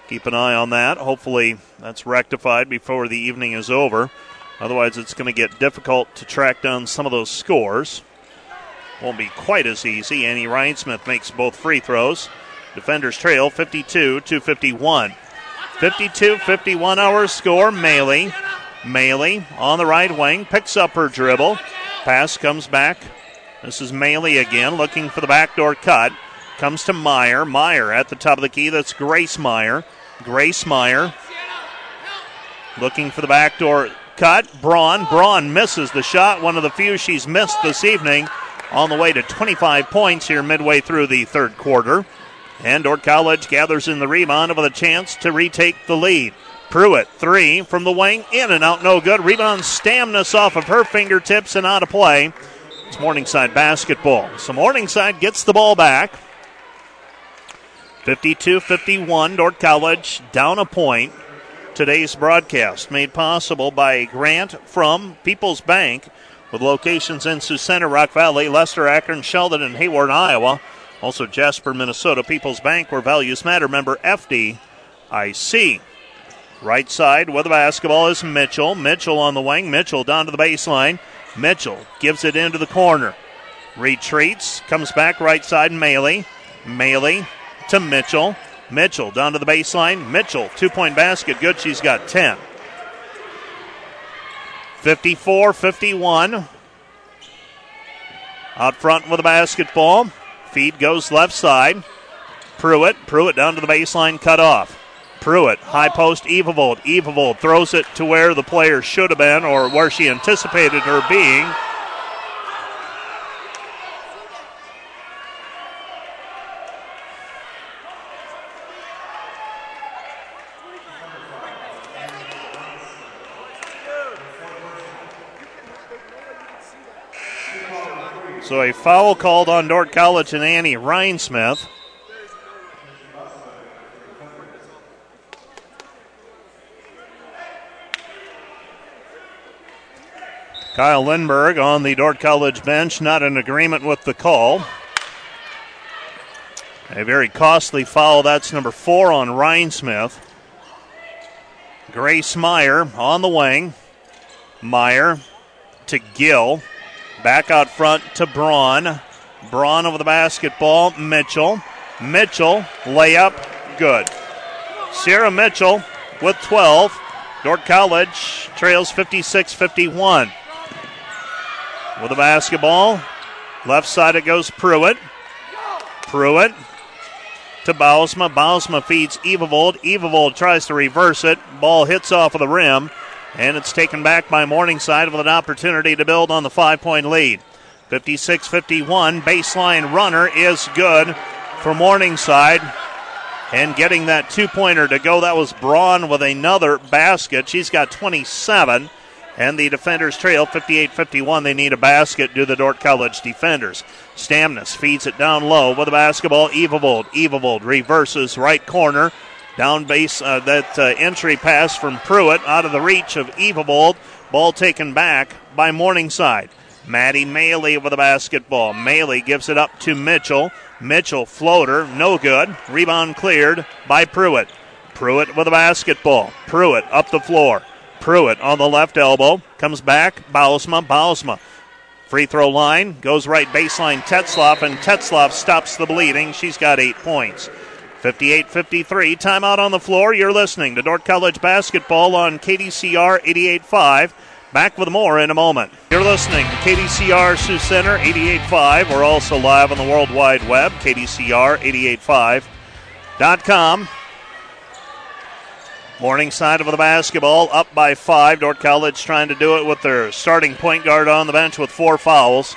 Keep an eye on that. Hopefully, that's rectified before the evening is over. Otherwise, it's going to get difficult to track down some of those scores. Won't be quite as easy. Annie Rhinesmith makes both free throws. Defenders trail 52 to 51. 52 51 our score. Maley Maley on the right wing, picks up her dribble. Pass comes back. This is Maley again, looking for the backdoor cut. Comes to Meyer. Meyer at the top of the key. That's Grace Meyer. Grace Meyer looking for the backdoor cut. Braun. Braun misses the shot. One of the few she's missed this evening. On the way to 25 points here midway through the third quarter. And Dordt College gathers in the rebound with a chance to retake the lead. Pruitt, three from the wing, in and out, no good. Rebound Stamnus off of her fingertips and out of play. It's Morningside basketball. So Morningside gets the ball back. 52 51, Dordt College down a point. Today's broadcast made possible by a grant from People's Bank with locations in Sioux Center, Rock Valley, Lester, Akron, Sheldon, and Hawarden, Iowa. Also Jasper, Minnesota. People's Bank, where values matter. Member FDIC. Right side with the basketball is Mitchell. Mitchell on the wing. Mitchell down to the baseline. Mitchell gives it into the corner. Retreats. Comes back right side. Maley. Maley to Mitchell. Mitchell down to the baseline. Mitchell, two point basket. Good. She's got 10. 54 51. Out front with the basketball. Feed goes left side. Pruitt. Pruitt down to the baseline. Cut off. Pruitt, high post, Evavold. Evavold throws it to where the player should have been or where she anticipated her being. So a foul called on Dordt College and Annie Rhinesmith. Kyle Lindberg on the Dordt College bench, not in agreement with the call. A very costly foul. That's number four on Rhinesmith. Grace Meyer on the wing. Meyer to Gill. Back out front to Braun. Braun over the basketball. Mitchell. Mitchell, layup, good. Sierra Mitchell with 12. Dordt College trails 56 51 with the basketball. Left side it goes Pruitt. Pruitt to Bausma. Bausma feeds Evavold. Evavold tries to reverse it. Ball hits off of the rim, and it's taken back by Morningside with an opportunity to build on the five point lead. 56 51. Baseline runner is good for Morningside. And getting that two pointer to go, that was Braun with another basket. She's got 27. And the defenders trail 58 51. They need a basket do the Dordt College defenders. Stamnus feeds it down low with the basketball. Evavold. Evavold reverses right corner. Down base, uh, that uh, entry pass from Pruitt out of the reach of Evavold. Ball taken back by Morningside. Maddie Maley with the basketball. Maley gives it up to Mitchell. Mitchell floater, no good. Rebound cleared by Pruitt. Pruitt with the basketball. Pruitt up the floor. Pruitt on the left elbow. Comes back. Bausma. Bausma. Free throw line. Goes right baseline Tetzloff, and Tetzloff stops the bleeding. She's got eight points. 58 53. Timeout on the floor. You're listening to Dordt College basketball on KDCR 88.5. Back with more in a moment. You're listening to KDCR Sioux Center 88.5. We're also live on the World Wide Web, KDCR885.com. Morningside of the basketball, up by five. Dordt College trying to do it with their starting point guard on the bench with four fouls.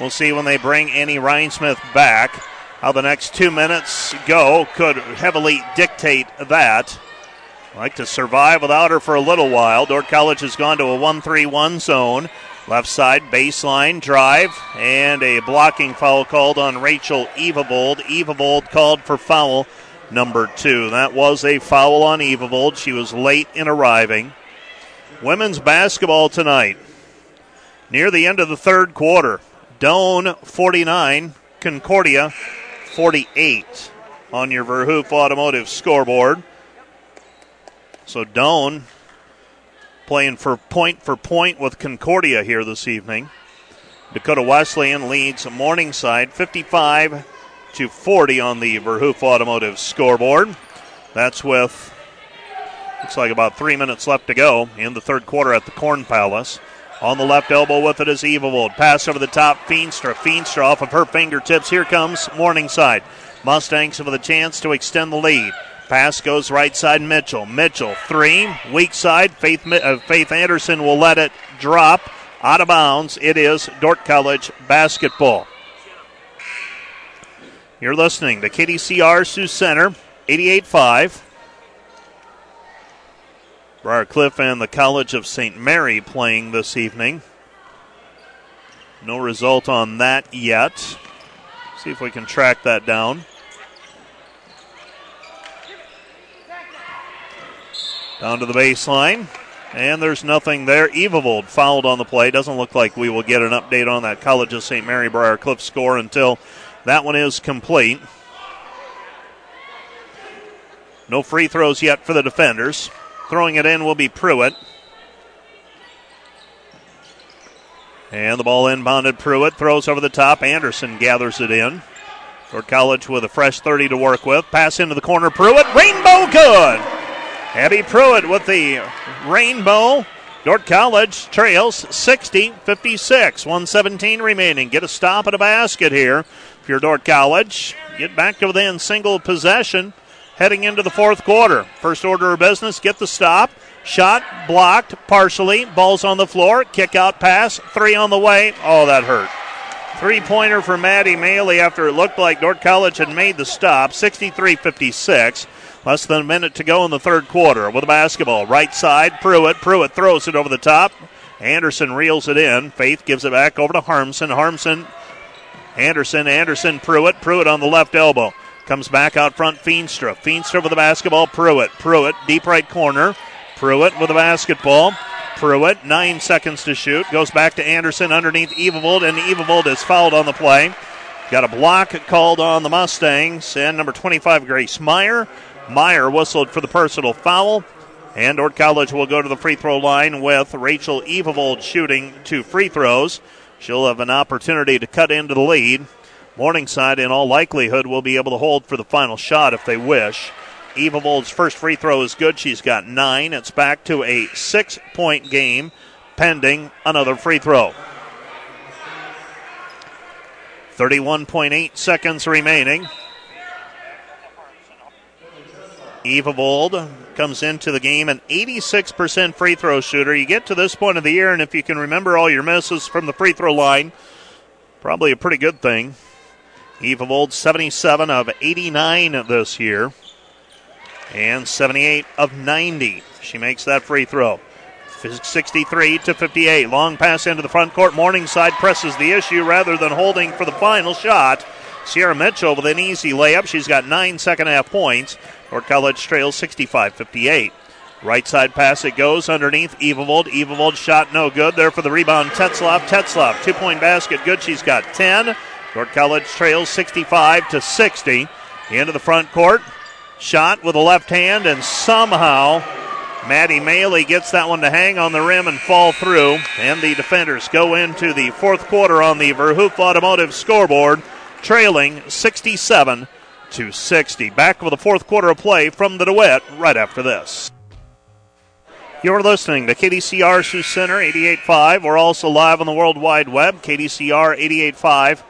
We'll see when they bring Annie Rhinesmith back. How the next two minutes go could heavily dictate that. Like to survive without her for a little while. Dordt College has gone to a 1 3 1 zone. Left side baseline drive and a blocking foul called on Rachel Evavold. Evavold called for foul number two. That was a foul on Evavold. She was late in arriving. Women's basketball tonight. Near the end of the third quarter. Doane 49, Concordia 48 on your Verhoof Automotive scoreboard. So Doane playing for point for point with Concordia here this evening. Dakota Wesleyan leads Morningside 55 to 40 on the Verhoof Automotive scoreboard. That's with Looks like about three minutes left to go in the third quarter at the Corn Palace. On the left elbow with it is Evavold. Pass over the top, Feenstra. Feenstra off of her fingertips. Here comes Morningside. Mustangs with a chance to extend the lead. Pass goes right side Mitchell. Mitchell, three. Weak side. Faith, uh, Faith Anderson will let it drop out of bounds. It is Dordt College basketball. You're listening to KDCR Sioux Center, 88.5. Briarcliff and the College of St. Mary playing this evening. No result on that yet. See if we can track that down. Down to the baseline. And there's nothing there. Evavold fouled on the play. Doesn't look like we will get an update on that College of St. Mary Briarcliff score until that one is complete. No free throws yet for the defenders. Throwing it in will be Pruitt. And the ball inbounded. Pruitt throws over the top. Anderson gathers it in. For College with a fresh 30 to work with. Pass into the corner. Pruitt. Rainbow good. Abby Pruitt with the rainbow. Dordt College trails 60 56. 117 remaining. Get a stop at a basket here. If you're Dordt College, get back to within single possession heading into the fourth quarter. First order of business, get the stop. Shot blocked partially. Ball's on the floor. Kick out pass. Three on the way. Oh, that hurt. Three pointer for Maddie Maley after it looked like Dordt College had made the stop. 63 56. Less than a minute to go in the third quarter with the basketball. Right side, Pruitt. Pruitt throws it over the top. Anderson reels it in. Faith gives it back over to Harmson. Harmson, Anderson, Anderson, Pruitt. Pruitt on the left elbow. Comes back out front, Feenstra. Feenstra with the basketball, Pruitt. Pruitt, deep right corner. Pruitt with the basketball. Pruitt, nine seconds to shoot. Goes back to Anderson underneath Evavold, and Evavold is fouled on the play. Got a block called on the Mustangs, and number 25, Grace Meyer. Meyer whistled for the personal foul. And Dordt College will go to the free throw line with Rachel Evavold shooting two free throws. She'll have an opportunity to cut into the lead. Morningside, in all likelihood, will be able to hold for the final shot if they wish. Evavold's first free throw is good. She's got nine. It's back to a six point game pending another free throw. 31.8 seconds remaining. Evavold comes into the game an 86% free throw shooter. You get to this point of the year, and if you can remember all your misses from the free throw line, probably a pretty good thing. Evavold 77 of 89 this year, and 78 of 90. She makes that free throw. 63 to 58. Long pass into the front court. Morningside presses the issue rather than holding for the final shot. Sierra Mitchell with an easy layup. She's got nine second half points. Dordt College trails 65 58. Right side pass it goes underneath Evavold. Evavold shot no good. There for the rebound. Tetzloff. Tetzloff. Two point basket good. She's got 10. Dordt College trails 65 to 60. Into the front court. Shot with a left hand, and somehow Maddie Maley gets that one to hang on the rim and fall through. And the defenders go into the fourth quarter on the Verhoof Automotive scoreboard, trailing 67 to 60. Back with the fourth quarter of play from the DeWitt right after this. You're listening to KDCR Sioux Center 88.5. We're also live on the World Wide Web, KDCR 88.5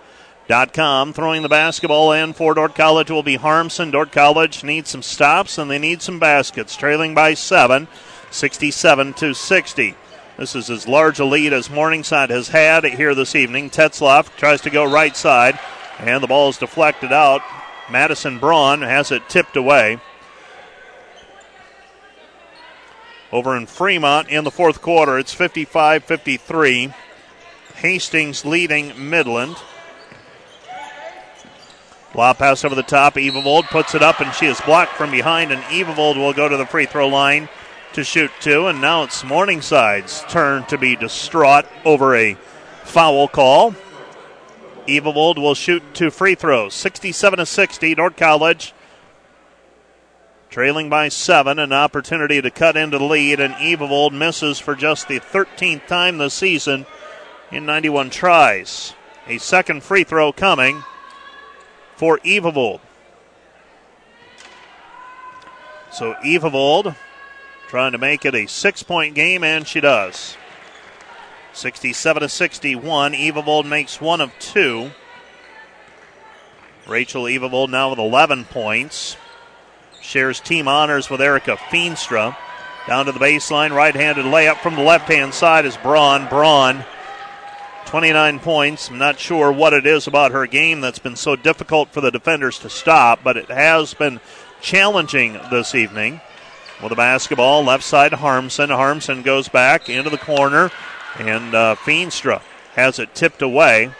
Com. Throwing the basketball in for Dordt College will be Harmson. Dordt College needs some stops and they need some baskets. Trailing by seven, 67 to 60. This is as large a lead as Morningside has had here this evening. Tetzloff tries to go right side, and the ball is deflected out. Madison Braun has it tipped away. Over in Fremont in the fourth quarter, it's 55 53. Hastings leading Midland. Lob pass over the top. Evavold puts it up, and she is blocked from behind. And Evavold will go to the free throw line to shoot two. And now it's Morningside's turn to be distraught over a foul call. Evavold will shoot two free throws. 67 to 60. Dordt College trailing by seven. An opportunity to cut into the lead, and Evavold misses for just the 13th time this season in 91 tries. A second free throw coming for Evavold. So Evavold trying to make it a six point game, and she does. 67 to 61. Evavold makes one of two. Rachel Evavold now with 11 points. Shares team honors with Erica Feenstra. Down to the baseline, right handed layup from the left hand side is Braun. Braun, 29 points. I'm not sure what it is about her game that's been so difficult for the defenders to stop, but it has been challenging this evening. With the basketball, left side Harmson. Harmson goes back into the corner, and uh, Feenstra has it tipped away.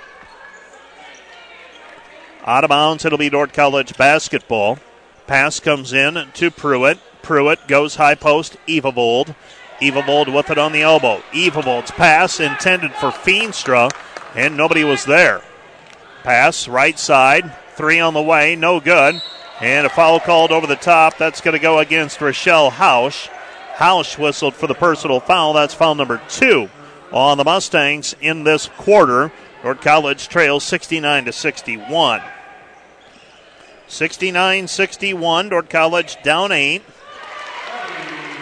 Out of bounds, it'll be Dordt College basketball. Pass comes in to Pruitt. Pruitt goes high post, Evavold. Evavold with it on the elbow. Evavold's pass intended for Feenstra, and nobody was there. Pass right side, three on the way, no good. And a foul called over the top. That's going to go against Rochelle Hausch. Hausch whistled for the personal foul. That's foul number two on the Mustangs in this quarter. Dordt College trails 69 to 61. 69 61. Dordt College down eight.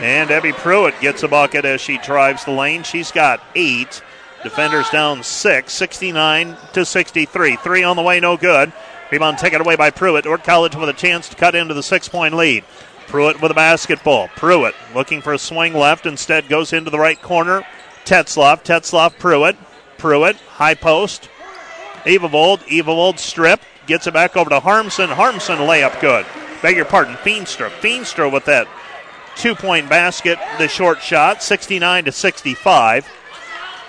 And Debbie Pruitt gets a bucket as she drives the lane. She's got eight. Defenders down six, 69 to 63. Three on the way, no good. Rebound taken away by Pruitt. Dordt College with a chance to cut into the six point lead. Pruitt with a basketball. Pruitt looking for a swing left, instead goes into the right corner. Tetzloff, Tetzloff, Pruitt. Pruitt, high post. Evavold, Evavold strip, gets it back over to Harmson. Harmson layup good. Beg your pardon, Feenstra. Feenstra with that two point basket, the short shot, 69 to 65.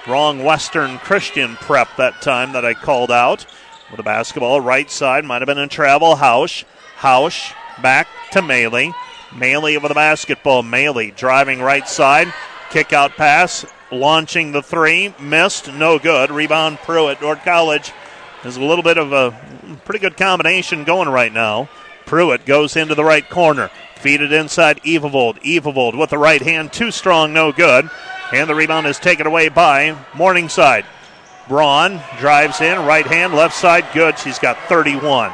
Wrong Western Christian prep that time that I called out. With the basketball, right side, might have been a travel. House, House back to Maley. Maley with the basketball. Maley driving right side. Kick out pass. Launching the three. Missed. No good. Rebound Pruitt. Dordt College is a little bit of a pretty good combination going right now. Pruitt goes into the right corner. Feed it inside Evavold. Evavold with the right hand, too strong, no good. And the rebound is taken away by Morningside. Braun drives in, right hand, left side, good. She's got 31.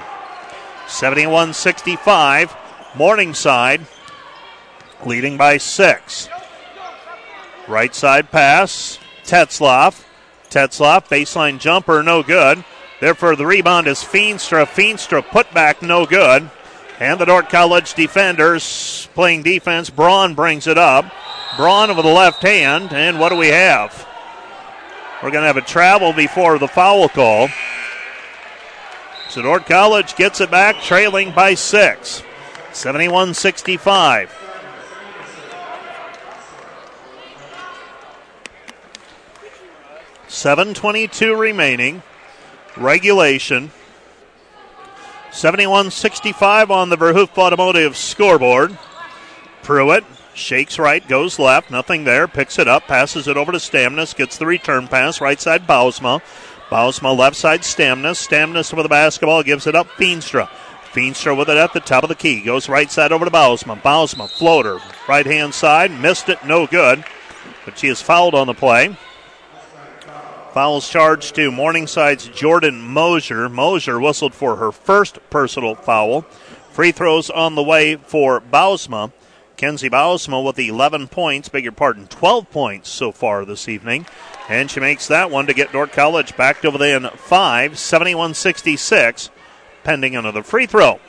71 65. Morningside leading by six. Right side pass. Tetzloff. Tetzloff, baseline jumper, no good. Therefore, the rebound is Feenstra. Feenstra put back, no good. And the Dordt College defenders playing defense. Braun brings it up. Braun with the left hand. And what do we have? We're going to have a travel before the foul call. So Dordt College gets it back, trailing by six. 71 65. Seven twenty-two remaining. Regulation. 71 65 on the Verhoof Automotive scoreboard. Pruitt shakes right, goes left, nothing there, picks it up, passes it over to Stamnus, gets the return pass, right side Bausma. Bausma left side Stamnus. Stamnus with the basketball, gives it up Feenstra. Feenstra with it at the top of the key, goes right side over to Bausma. Bausma, floater, right hand side, missed it, no good, but she is fouled on the play. Fouls charged to Morningside's Jordan Mosier. Mosier whistled for her first personal foul. Free throws on the way for Bausma. Kenzie Bausma with 11 points, beg your pardon, 12 points so far this evening. And she makes that one to get Dordt College back to within 5, 71 66, pending another free throw.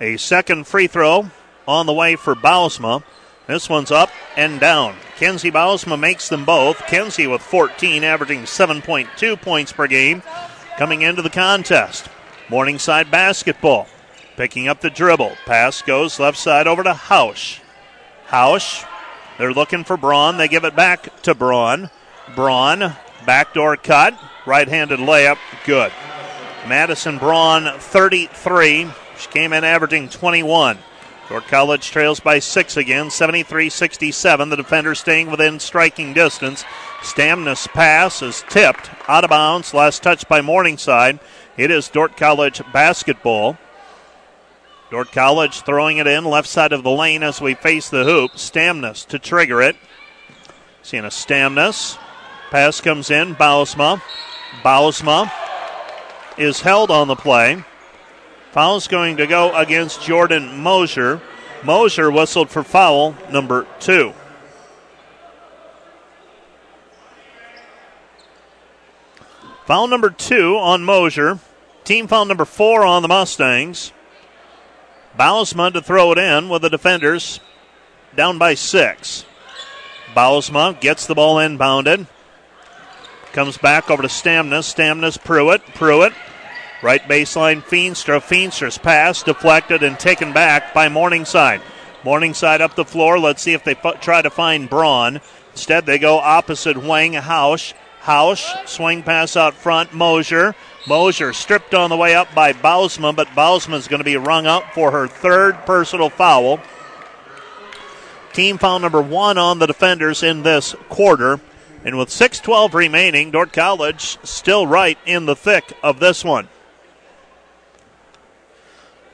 A second free throw on the way for Bausma. This one's up and down. Kenzie Bausma makes them both. Kenzie with 14, averaging 7.2 points per game, coming into the contest. Morningside basketball. Picking up the dribble. Pass goes left side over to Hausch. Hausch. They're looking for Braun. They give it back to Braun. Braun. Backdoor cut. Right handed layup. Good. Madison Braun, 33. She came in averaging 21. Dordt College trails by six again, 73 67. The defender staying within striking distance. Stamnus pass is tipped out of bounds. Last touch by Morningside. It is Dordt College basketball. Dordt College throwing it in left side of the lane as we face the hoop. Stamnus to trigger it. Seeing a Stamnus. Pass comes in. Bausma. Bausma is held on the play. Foul's going to go against Jordan Mosier. Mosier whistled for foul number two. Foul number two on Mosier. Team foul number four on the Mustangs. Bausma to throw it in with the defenders down by six. Bausma gets the ball inbounded. Comes back over to Stamnus. Stamnus, Pruitt. Pruitt. Right baseline, Feenstra. Feenstra's pass deflected and taken back by Morningside. Morningside up the floor. Let's see if they f- try to find Braun. Instead, they go opposite Wang Hausch. Hausch, swing pass out front. Mosier. Mosier stripped on the way up by Bausma, but Bausma is going to be rung up for her third personal foul. Team foul number one on the defenders in this quarter. And with 6.12 remaining, Dordt College still right in the thick of this one.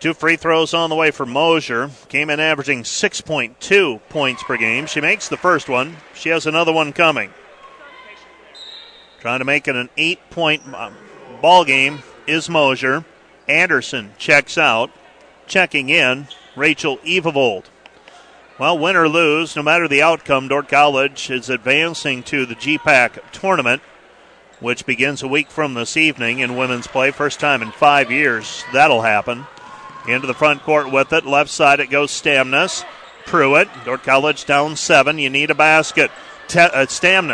Two free throws on the way for Mosier. Came in averaging 6.2 points per game. She makes the first one. She has another one coming. Trying to make it an eight point um, ball game is Mosier. Anderson checks out. Checking in, Rachel Evavold. Well, win or lose, no matter the outcome, Dordt College is advancing to the GPAC tournament, which begins a week from this evening in women's play. First time in five years that'll happen. Into the front court with it. Left side it goes Stamnus. Pruitt. Dordt College down seven. You need a basket. Te- uh.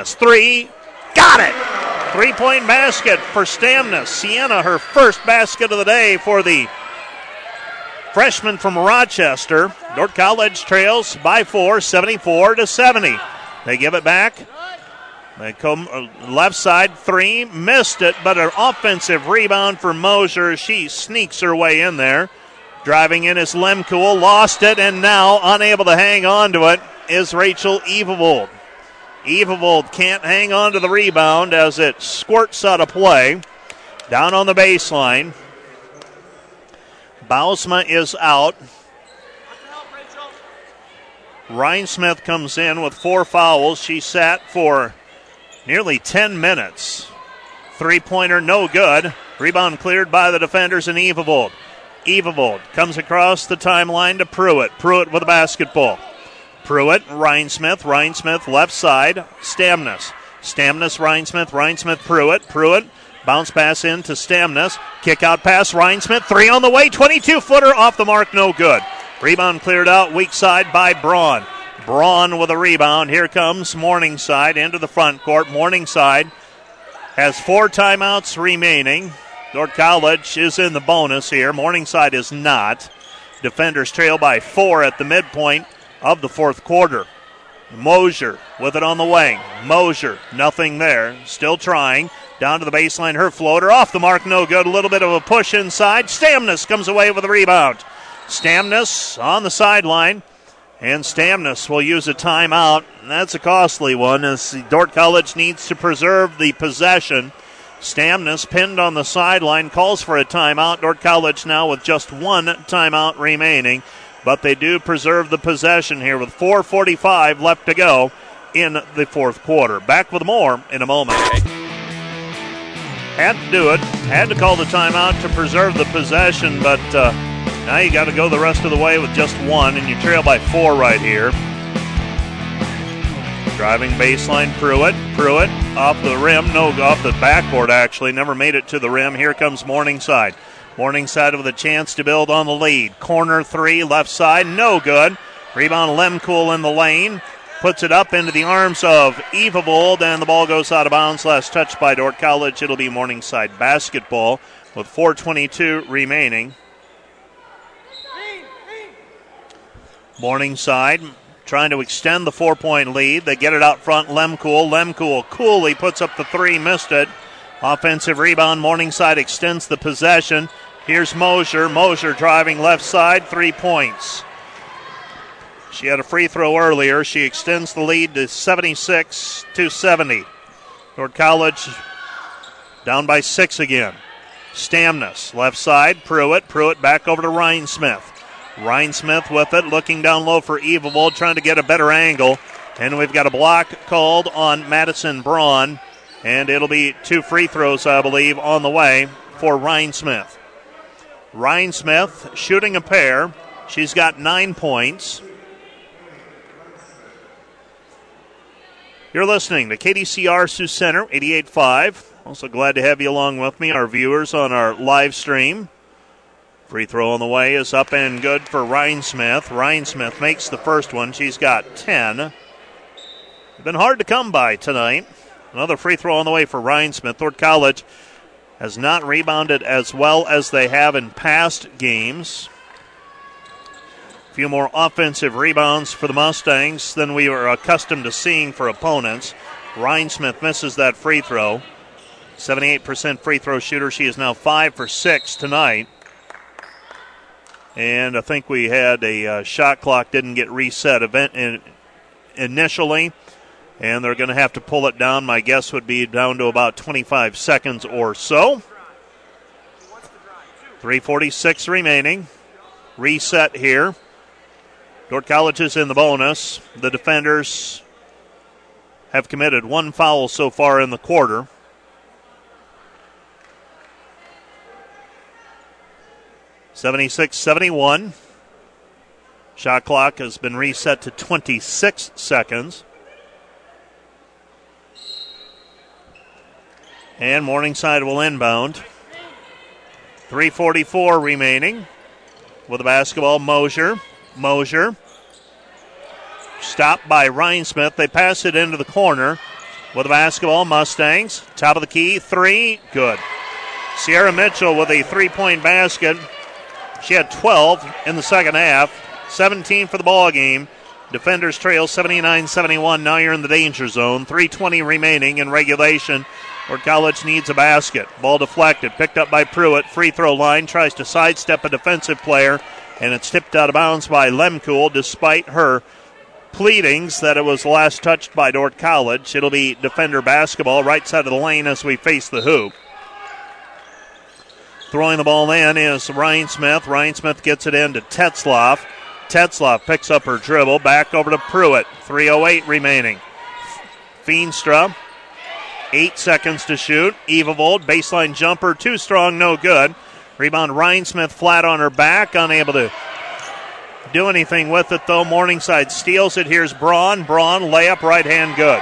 Three. Got it! Three point basket for Stamnus. Sienna, her first basket of the day for the freshman from Rochester. Dordt College trails by four, 74 to 70. They give it back. They come uh, left side three, missed it, but an offensive rebound for Mosier. She sneaks her way in there. Driving in is Lemkuhl, lost it, and now unable to hang on to it is Rachel Evavold. Evavold can't hang on to the rebound as it squirts out of play. Down on the baseline. Bausma is out. Rhinesmith comes in with four fouls. She sat for nearly 10 minutes. Three pointer, no good. Rebound cleared by the defenders and Evavold. Evavold comes across the timeline to Pruitt. Pruitt with a basketball. Pruitt, Rhinesmith, Ryan Smith left side, Stamnus. Stamnus, Rhinesmith, Ryan Smith, Pruitt. Pruitt, bounce pass in to Stamnus. Kick out pass, Rhinesmith, three on the way, 22 footer off the mark, no good. Rebound cleared out, weak side by Braun. Braun with a rebound. Here comes Morningside into the front court. Morningside has four timeouts remaining. Dordt College is in the bonus here. Morningside is not. Defenders trail by four at the midpoint of the fourth quarter. Mosier with it on the wing. Mosier, nothing there. Still trying. Down to the baseline. Her floater off the mark, no good. A little bit of a push inside. Stamnus comes away with a rebound. Stamnus on the sideline. And Stamnus will use a timeout. That's a costly one as Dordt College needs to preserve the possession. Stamnus pinned on the sideline calls for a timeout. Dordt College now with just one timeout remaining, but they do preserve the possession here with 4:45 left to go in the fourth quarter. Back with more in a moment. Had to do it. Had to call the timeout to preserve the possession, but uh, now you got to go the rest of the way with just one, and you trail by four right here. Driving baseline, Pruitt. Pruitt off the rim, no, off the backboard actually, never made it to the rim. Here comes Morningside. Morningside with a chance to build on the lead. Corner three, left side, no good. Rebound Lemkuhl in the lane. Puts it up into the arms of Evavold, and the ball goes out of bounds. Last touch by Dordt College. It'll be Morningside basketball with 4.22 remaining. Morningside trying to extend the four point lead. They get it out front. Lemkuhl. Lemkuhl coolly puts up the three, missed it. Offensive rebound. Morningside extends the possession. Here's Mosier. Mosier driving left side, three points. She had a free throw earlier. She extends the lead to 76 to 70. Dordt College down by six again. Stamnus, left side. Pruitt. Pruitt back over to Rhinesmith. Rhinesmith with it, looking down low for Evavold, trying to get a better angle. And we've got a block called on Madison Braun. And it'll be two free throws, I believe, on the way for Rhinesmith. Ryan Smith shooting a pair She's got nine points. You're listening to KDCR Sioux Center 88.5. Also glad to have you along with me, our viewers on our live stream. Free throw on the way is up and good for Rhinesmith. Ryan Smith makes the first one. She's got 10. Been hard to come by tonight. Another free throw on the way for Rhinesmith. Dordt College has not rebounded as well as they have in past games A few more offensive rebounds for the Mustangs than we are accustomed to seeing for opponents. Rhinesmith misses that free throw. 78% free throw shooter. She is now 5 for 6 tonight. And I think we had a uh, shot clock didn't get reset event in, initially, and they're going to have to pull it down. My guess would be down to about 25 seconds or so. 346 remaining. Reset here. Dordt College is in the bonus. The defenders have committed one foul so far in the quarter. Seventy-six, seventy-one. Shot clock has been reset to 26 seconds. And Morningside will inbound. 344 remaining with the basketball. Mosier Mosier. Stopped by Rhinesmith. They pass it into the corner with the basketball. Mustangs. Top of the key. Three. Good. Sierra Mitchell with a three point basket. She had 12 in the second half, 17 for the ball game. Defenders trail 79 71. Now you're in the danger zone. 3.20 remaining in regulation. Dordt College needs a basket. Ball deflected. Picked up by Pruitt. Free throw line. Tries to sidestep a defensive player and it's tipped out of bounds by Lemkuhl despite her pleadings that it was last touched by Dordt College. It'll be defender basketball right side of the lane as we face the hoop. Throwing the ball in is Rhinesmith. Ryan Smith gets it in to Tetzloff. Tetzloff picks up her dribble. Back over to Pruitt. 3.08 remaining. Feenstra. Eight seconds to shoot. Evavold, baseline jumper, too strong, no good. Rebound Rhinesmith flat on her back, unable to do anything with it though. Morningside steals it. Here's Braun. Braun layup right hand good.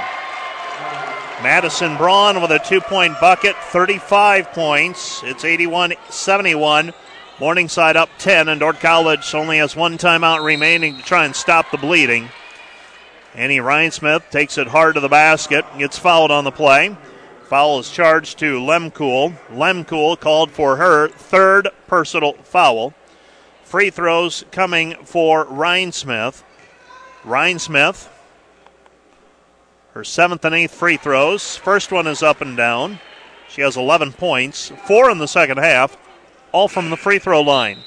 Madison Braun with a two point bucket, 35 points. It's 81 71. Morningside up 10, and Dordt College only has one timeout remaining to try and stop the bleeding. Annie Rhinesmith takes it hard to the basket, gets fouled on the play. Foul is charged to Lemkuhl. Lemkuhl called for her third personal foul. Free throws coming for Rhinesmith. Her seventh and eighth free throws. First one is up and down. She has 11 points, four in the second half, all from the free throw line.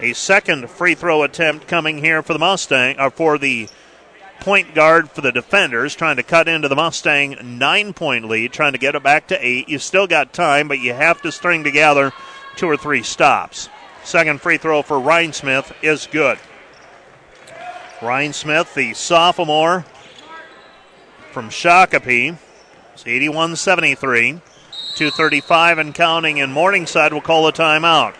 A second free throw attempt coming here for the Mustang, or for the point guard for the defenders, trying to cut into the Mustang nine point lead, trying to get it back to eight. You've still got time, but you have to string together two or three stops. Second free throw for Rhinesmith is good. Rhinesmith, the sophomore from Shakopee, it's 81 73. 235 and counting, and Morningside will call a timeout.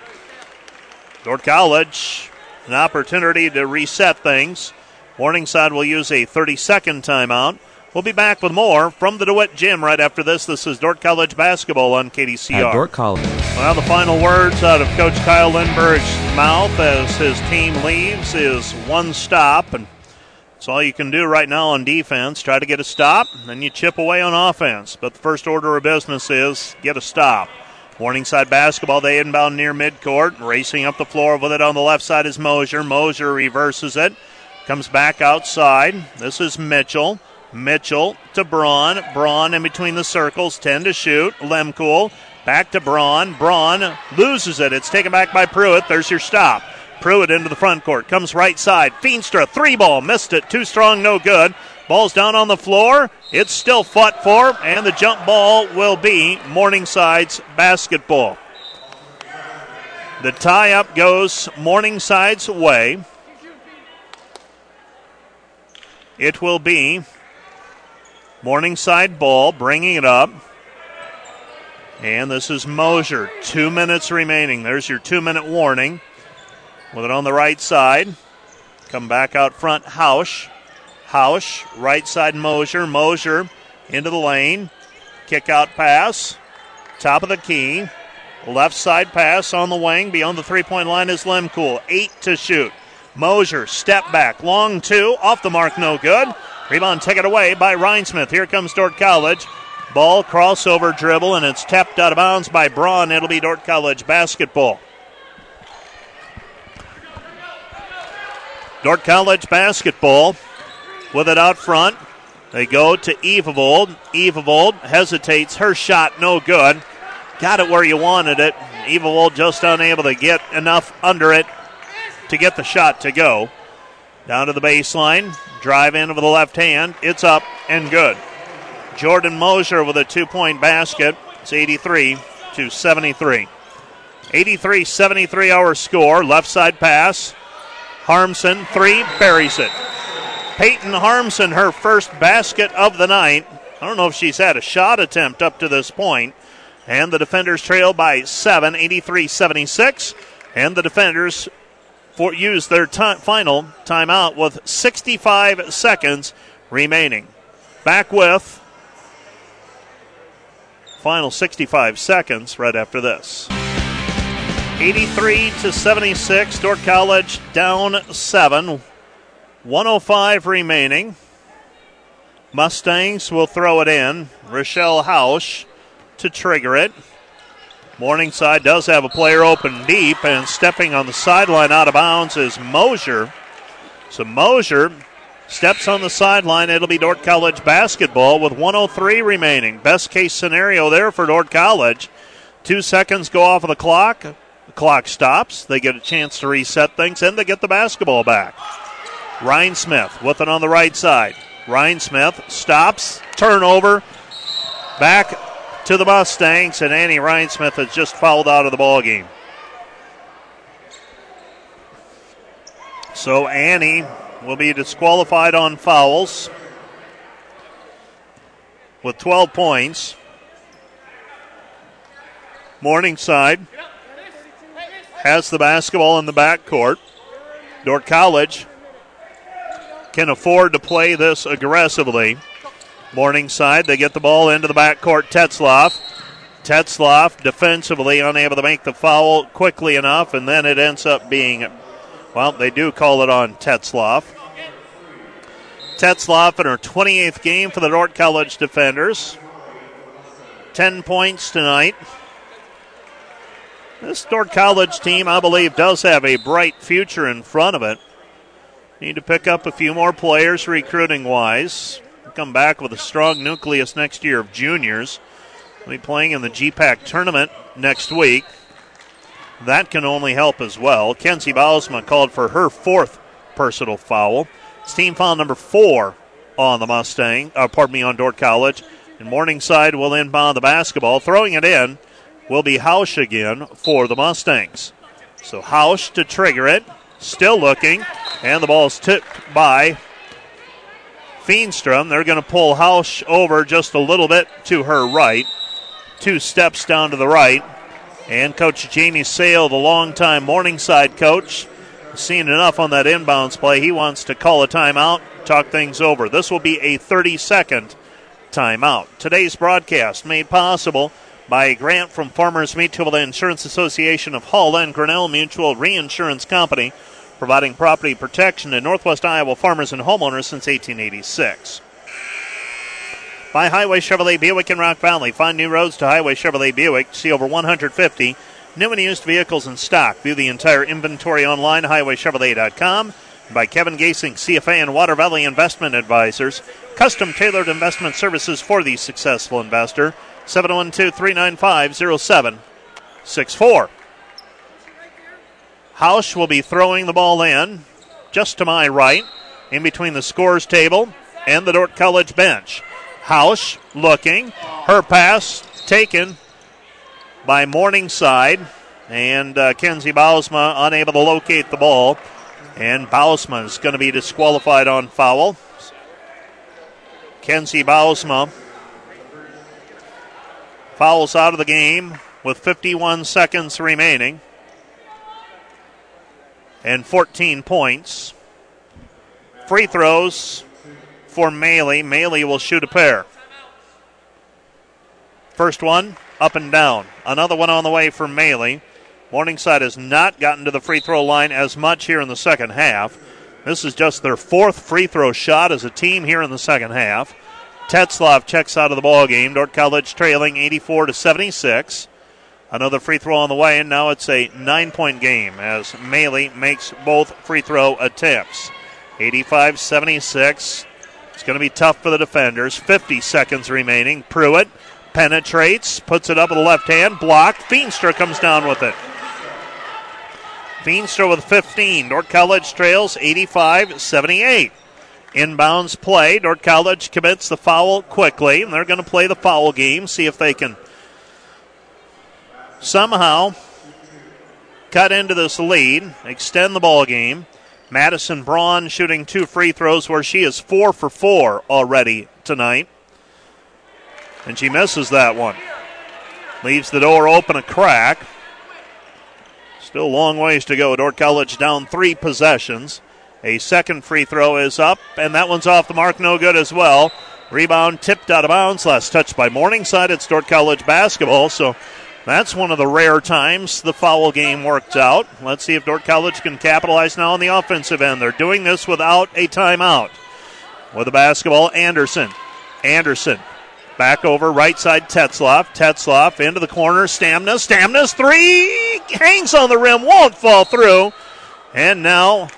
Dordt College, an opportunity to reset things. Morningside will use a 30 second timeout. We'll be back with more from the DeWitt Gym right after this. This is Dordt College basketball on KDCR. At Dordt College. Well, the final words out of Coach Kyle Lindberg's mouth as his team leaves is one stop, and that's all you can do right now on defense. Try to get a stop, then you chip away on offense. But the first order of business is get a stop. Morningside basketball, they inbound near midcourt. Racing up the floor with it on the left side is Mosier. Mosier reverses it. Comes back outside. This is Mitchell. Mitchell to Braun. Braun in between the circles. 10 to shoot. Lemkuhl. Back to Braun. Braun loses it. It's taken back by Pruitt. There's your stop. Pruitt into the front court. Comes right side. Feenstra, three ball. Missed it. Too strong, no good. Ball's down on the floor. It's still fought for, and the jump ball will be Morningside's basketball. The tie up goes Morningside's way. It will be Morningside ball, bringing it up. And this is Mosier. Two minutes remaining. There's your two minute warning. With it on the right side. Come back out front, Hausch. Hausch, right side Mosier. Mosier into the lane. Kick out pass. Top of the key. Left side pass on the wing. Beyond the three point line is Lemkuhl. Eight to shoot. Mosier, step back. Long two. Off the mark, no good. Rebound taken away by Rhinesmith. Here comes Dordt College. Ball crossover dribble, and it's tapped out of bounds by Braun. It'll be Dordt College basketball. Dordt College basketball with it out front. They go to Evavold. Evavold hesitates. Her shot no good. Got it where you wanted it. Evavold just unable to get enough under it to get the shot to go. Down to the baseline. Drive in with the left hand. It's up and good. Jordan Mosier with a two point basket. It's 83 to 73. 83 73 our score. Left side pass. Harmson, three, buries it. Peyton Harmson, her first basket of the night. I don't know if she's had a shot attempt up to this point. And the defenders trail by seven, 83 76. And the defenders for, use their time, final timeout with 65 seconds remaining. Back with final 65 seconds right after this. 83 to 76. Dordt College down seven. 105 remaining. Mustangs will throw it in. Rochelle Hausch to trigger it. Morningside does have a player open deep, and stepping on the sideline out of bounds is Mosier. So Mosier steps on the sideline. It'll be Dordt College basketball with 103 remaining. Best case scenario there for Dordt College. Two seconds go off of the clock. The clock stops. They get a chance to reset things, and they get the basketball back. Rhinesmith with it on the right side. Rhinesmith stops, turnover, back to the Mustangs, and Annie Rhinesmith has just fouled out of the ball game. So Annie will be disqualified on fouls with 12 points. Morningside has the basketball in the backcourt. Dordt College can afford to play this aggressively. Morningside, they get the ball into the backcourt. Tetzloff. Tetzloff defensively unable to make the foul quickly enough, and then it ends up being, well, they do call it on Tetzloff. Tetzloff in her 28th game for the Dordt College defenders. 10 points tonight. This Dordt College team, I believe, does have a bright future in front of it. Need to pick up a few more players recruiting wise. Come back with a strong nucleus next year of juniors. We'll be playing in the GPAC tournament next week. That can only help as well. Kenzie Bausma called for her fourth personal foul. It's team foul number four on the Mustang, uh, pardon me, on Dordt College. And Morningside will inbound the basketball. Throwing it in will be Hausch again for the Mustangs. So Hausch to trigger it. Still looking. And the ball is tipped by Feenstra. They're going to pull Hausch over just a little bit to her right. Two steps down to the right. And Coach Jamie Sale, the longtime Morningside coach, seen enough on that inbounds play. He wants to call a timeout, talk things over. This will be a 30 second timeout. Today's broadcast made possible by a grant from Farmers Mutual Insurance Association of Hull and Grinnell Mutual Reinsurance Company, providing property protection to Northwest Iowa farmers and homeowners since 1886. By Highway Chevrolet Buick in Rock Valley. Find new roads to Highway Chevrolet Buick. See over 150 new and used vehicles in stock. View the entire inventory online, highwaychevrolet.com. By Kevin Gasing, CFA and Water Valley Investment Advisors. Custom tailored investment services for the successful investor. 712 395 0764. Hausch will be throwing the ball in just to my right, in between the scores table and the Dordt College bench. House looking. Her pass taken by Morningside. And uh, Kenzie Bausma unable to locate the ball. And Bausma is going to be disqualified on foul. Kenzie Bausma fouls out of the game with 51 seconds remaining. and 14 points. Free throws for Maley. Maley will shoot a pair. First one, up and down. Another one on the way for Maley. Morningside has not gotten to the free throw line as much here in the second half. This is just their fourth free throw shot as a team here in the second half. Tetzloff checks out of the ball game. Dordt College trailing 84 to 76. Another free throw on the way, and now it's a nine-point game as Maley makes both free throw attempts. 85-76. It's going to be tough for the defenders. 50 seconds remaining. Pruitt penetrates, puts it up with the left hand, blocked. Feenstra comes down with it. Feenstra with 15. Dordt College trails 85 78. Inbounds play. Dordt College commits the foul quickly, and they're going to play the foul game, see if they can somehow cut into this lead, extend the ball game. Madison Braun shooting two free throws where she is four for four already tonight. And she misses that one. Leaves the door open a crack. Still long ways to go. Dordt College down three possessions. A second free throw is up, and that one's off the mark, no good as well. Rebound tipped out of bounds. Last touch by Morningside. at Dordt College basketball, so that's one of the rare times the foul game worked out. Let's see if Dordt College can capitalize now on the offensive end. They're doing this without a timeout. With the basketball, Anderson. Anderson Back over right side Tetzloff. Tetzloff into the corner. Stamnas. Stamnas three hangs on the rim, won't fall through. And now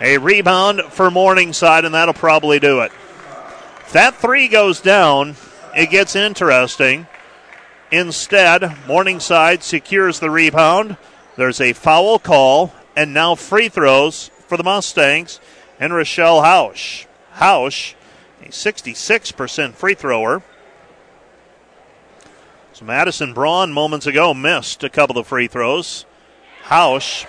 a rebound for Morningside, and that'll probably do it. If that three goes down, it gets interesting. Instead, Morningside secures the rebound. There's a foul call, and now free throws for the Mustangs and Rochelle Hausch. Hausch, a 66% free thrower. So Madison Braun moments ago missed a couple of free throws. Hausch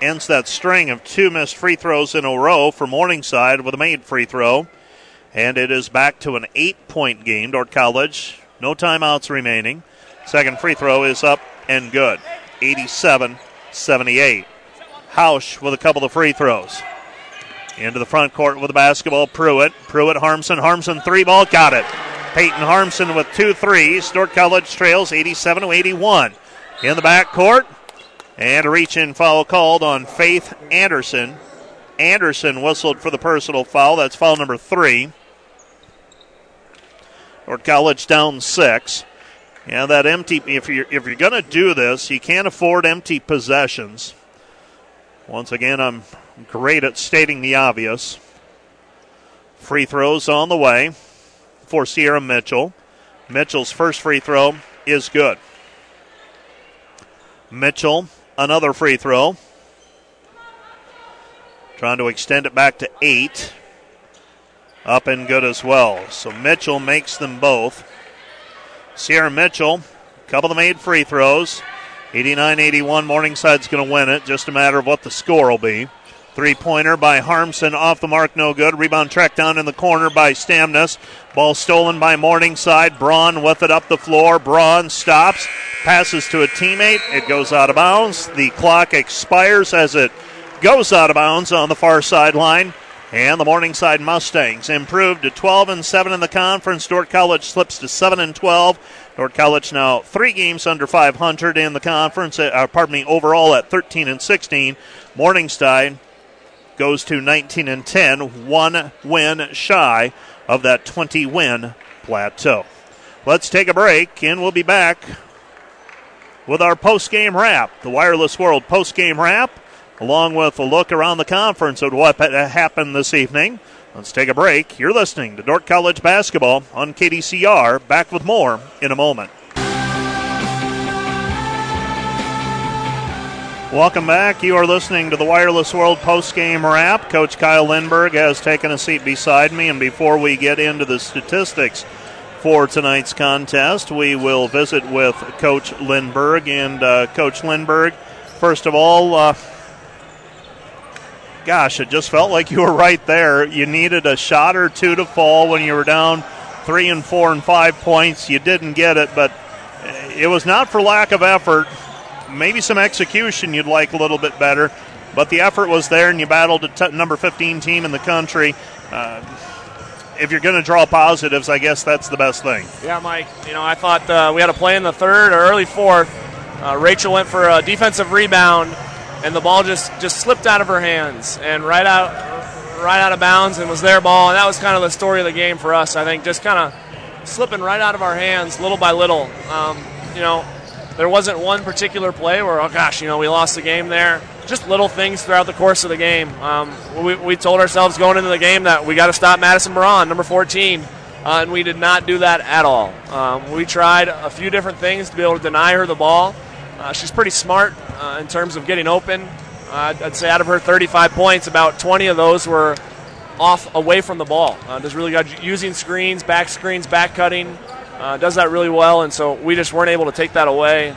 ends that string of two missed free throws in a row for Morningside with a made free throw. And it is back to an eight point game. Dordt College, no timeouts remaining. Second free throw is up and good. 87 78. Hausch with a couple of free throws. Into the front court with the basketball, Pruitt. Pruitt, Harmson. Harmson, three ball, got it. Peyton Harmson with two threes. Dordt College trails 87 to 81. In the back court, and a reach in foul called on Faith Anderson. Anderson whistled for the personal foul. That's foul number three. Dordt College down six. Yeah, that empty. If you're if you're to do this, you can't afford empty possessions. Once again, I'm great at stating the obvious. Free throws on the way for Sierra Mitchell. Mitchell's first free throw is good. Mitchell, another free throw. Trying to extend it back to eight. Up and good as well. So Mitchell makes them both. Sierra Mitchell, a couple of made free throws. 89 81, Morningside's going to win it. Just a matter of what the score will be. Three pointer by Harmson off the mark, no good. Rebound tracked down in the corner by Stamnas. Ball stolen by Morningside. Braun with it up the floor. Braun stops, passes to a teammate. It goes out of bounds. The clock expires as it goes out of bounds on the far sideline. And the Morningside Mustangs improved to 12 and 7 in the conference. Dordt College slips to 7 and 12. Dordt College now three games under 500 in the conference. Uh, pardon me, overall at 13 and 16. Morningside goes to 19 and 10, one win shy of that 20 win plateau. Let's take a break and we'll be back with our post game wrap, the Wireless World post game wrap, along with a look around the conference at what happened this evening. Let's take a break. You're listening to Dordt College Basketball on KDCR. Back with more in a moment. Welcome back. You are listening to the Wireless World post-game wrap. Coach Kyle Lindberg has taken a seat beside me, and before we get into the statistics for tonight's contest, we will visit with Coach Lindberg. And uh, Coach Lindberg, first of all, uh, gosh, it just felt like you were right there. You needed a shot or two to fall when you were down three and four and five points. You didn't get it, but it was not for lack of effort maybe some execution you'd like a little bit better. but the effort was there, and you battled a t- number 15 team in the country. Uh, if you're going to draw positives, I guess that's the best thing. Yeah, Mike. You know, I thought uh, we had a play in the third or early fourth. Uh, Rachel went for a defensive rebound, and the ball just just slipped out of her hands and right out right out of bounds and was their ball. And that was kind of the story of the game for us. I think just kind of slipping right out of our hands little by little. Um, you know, there wasn't one particular play where oh gosh, you know, we lost the game there just little things throughout the course of the game. Um, we, we, told ourselves going into the game that we got to stop Madison Braun, number 14, uh, and we did not do that at all. Um, we tried a few different things to be able to deny her the ball. Uh, she's pretty smart uh, in terms of getting open. Uh, I'd say out of her 35 points, about 20 of those were off away from the ball. Uh, does really good using screens, back screens, back cutting. Uh, does that really well, and so we just weren't able to take that away.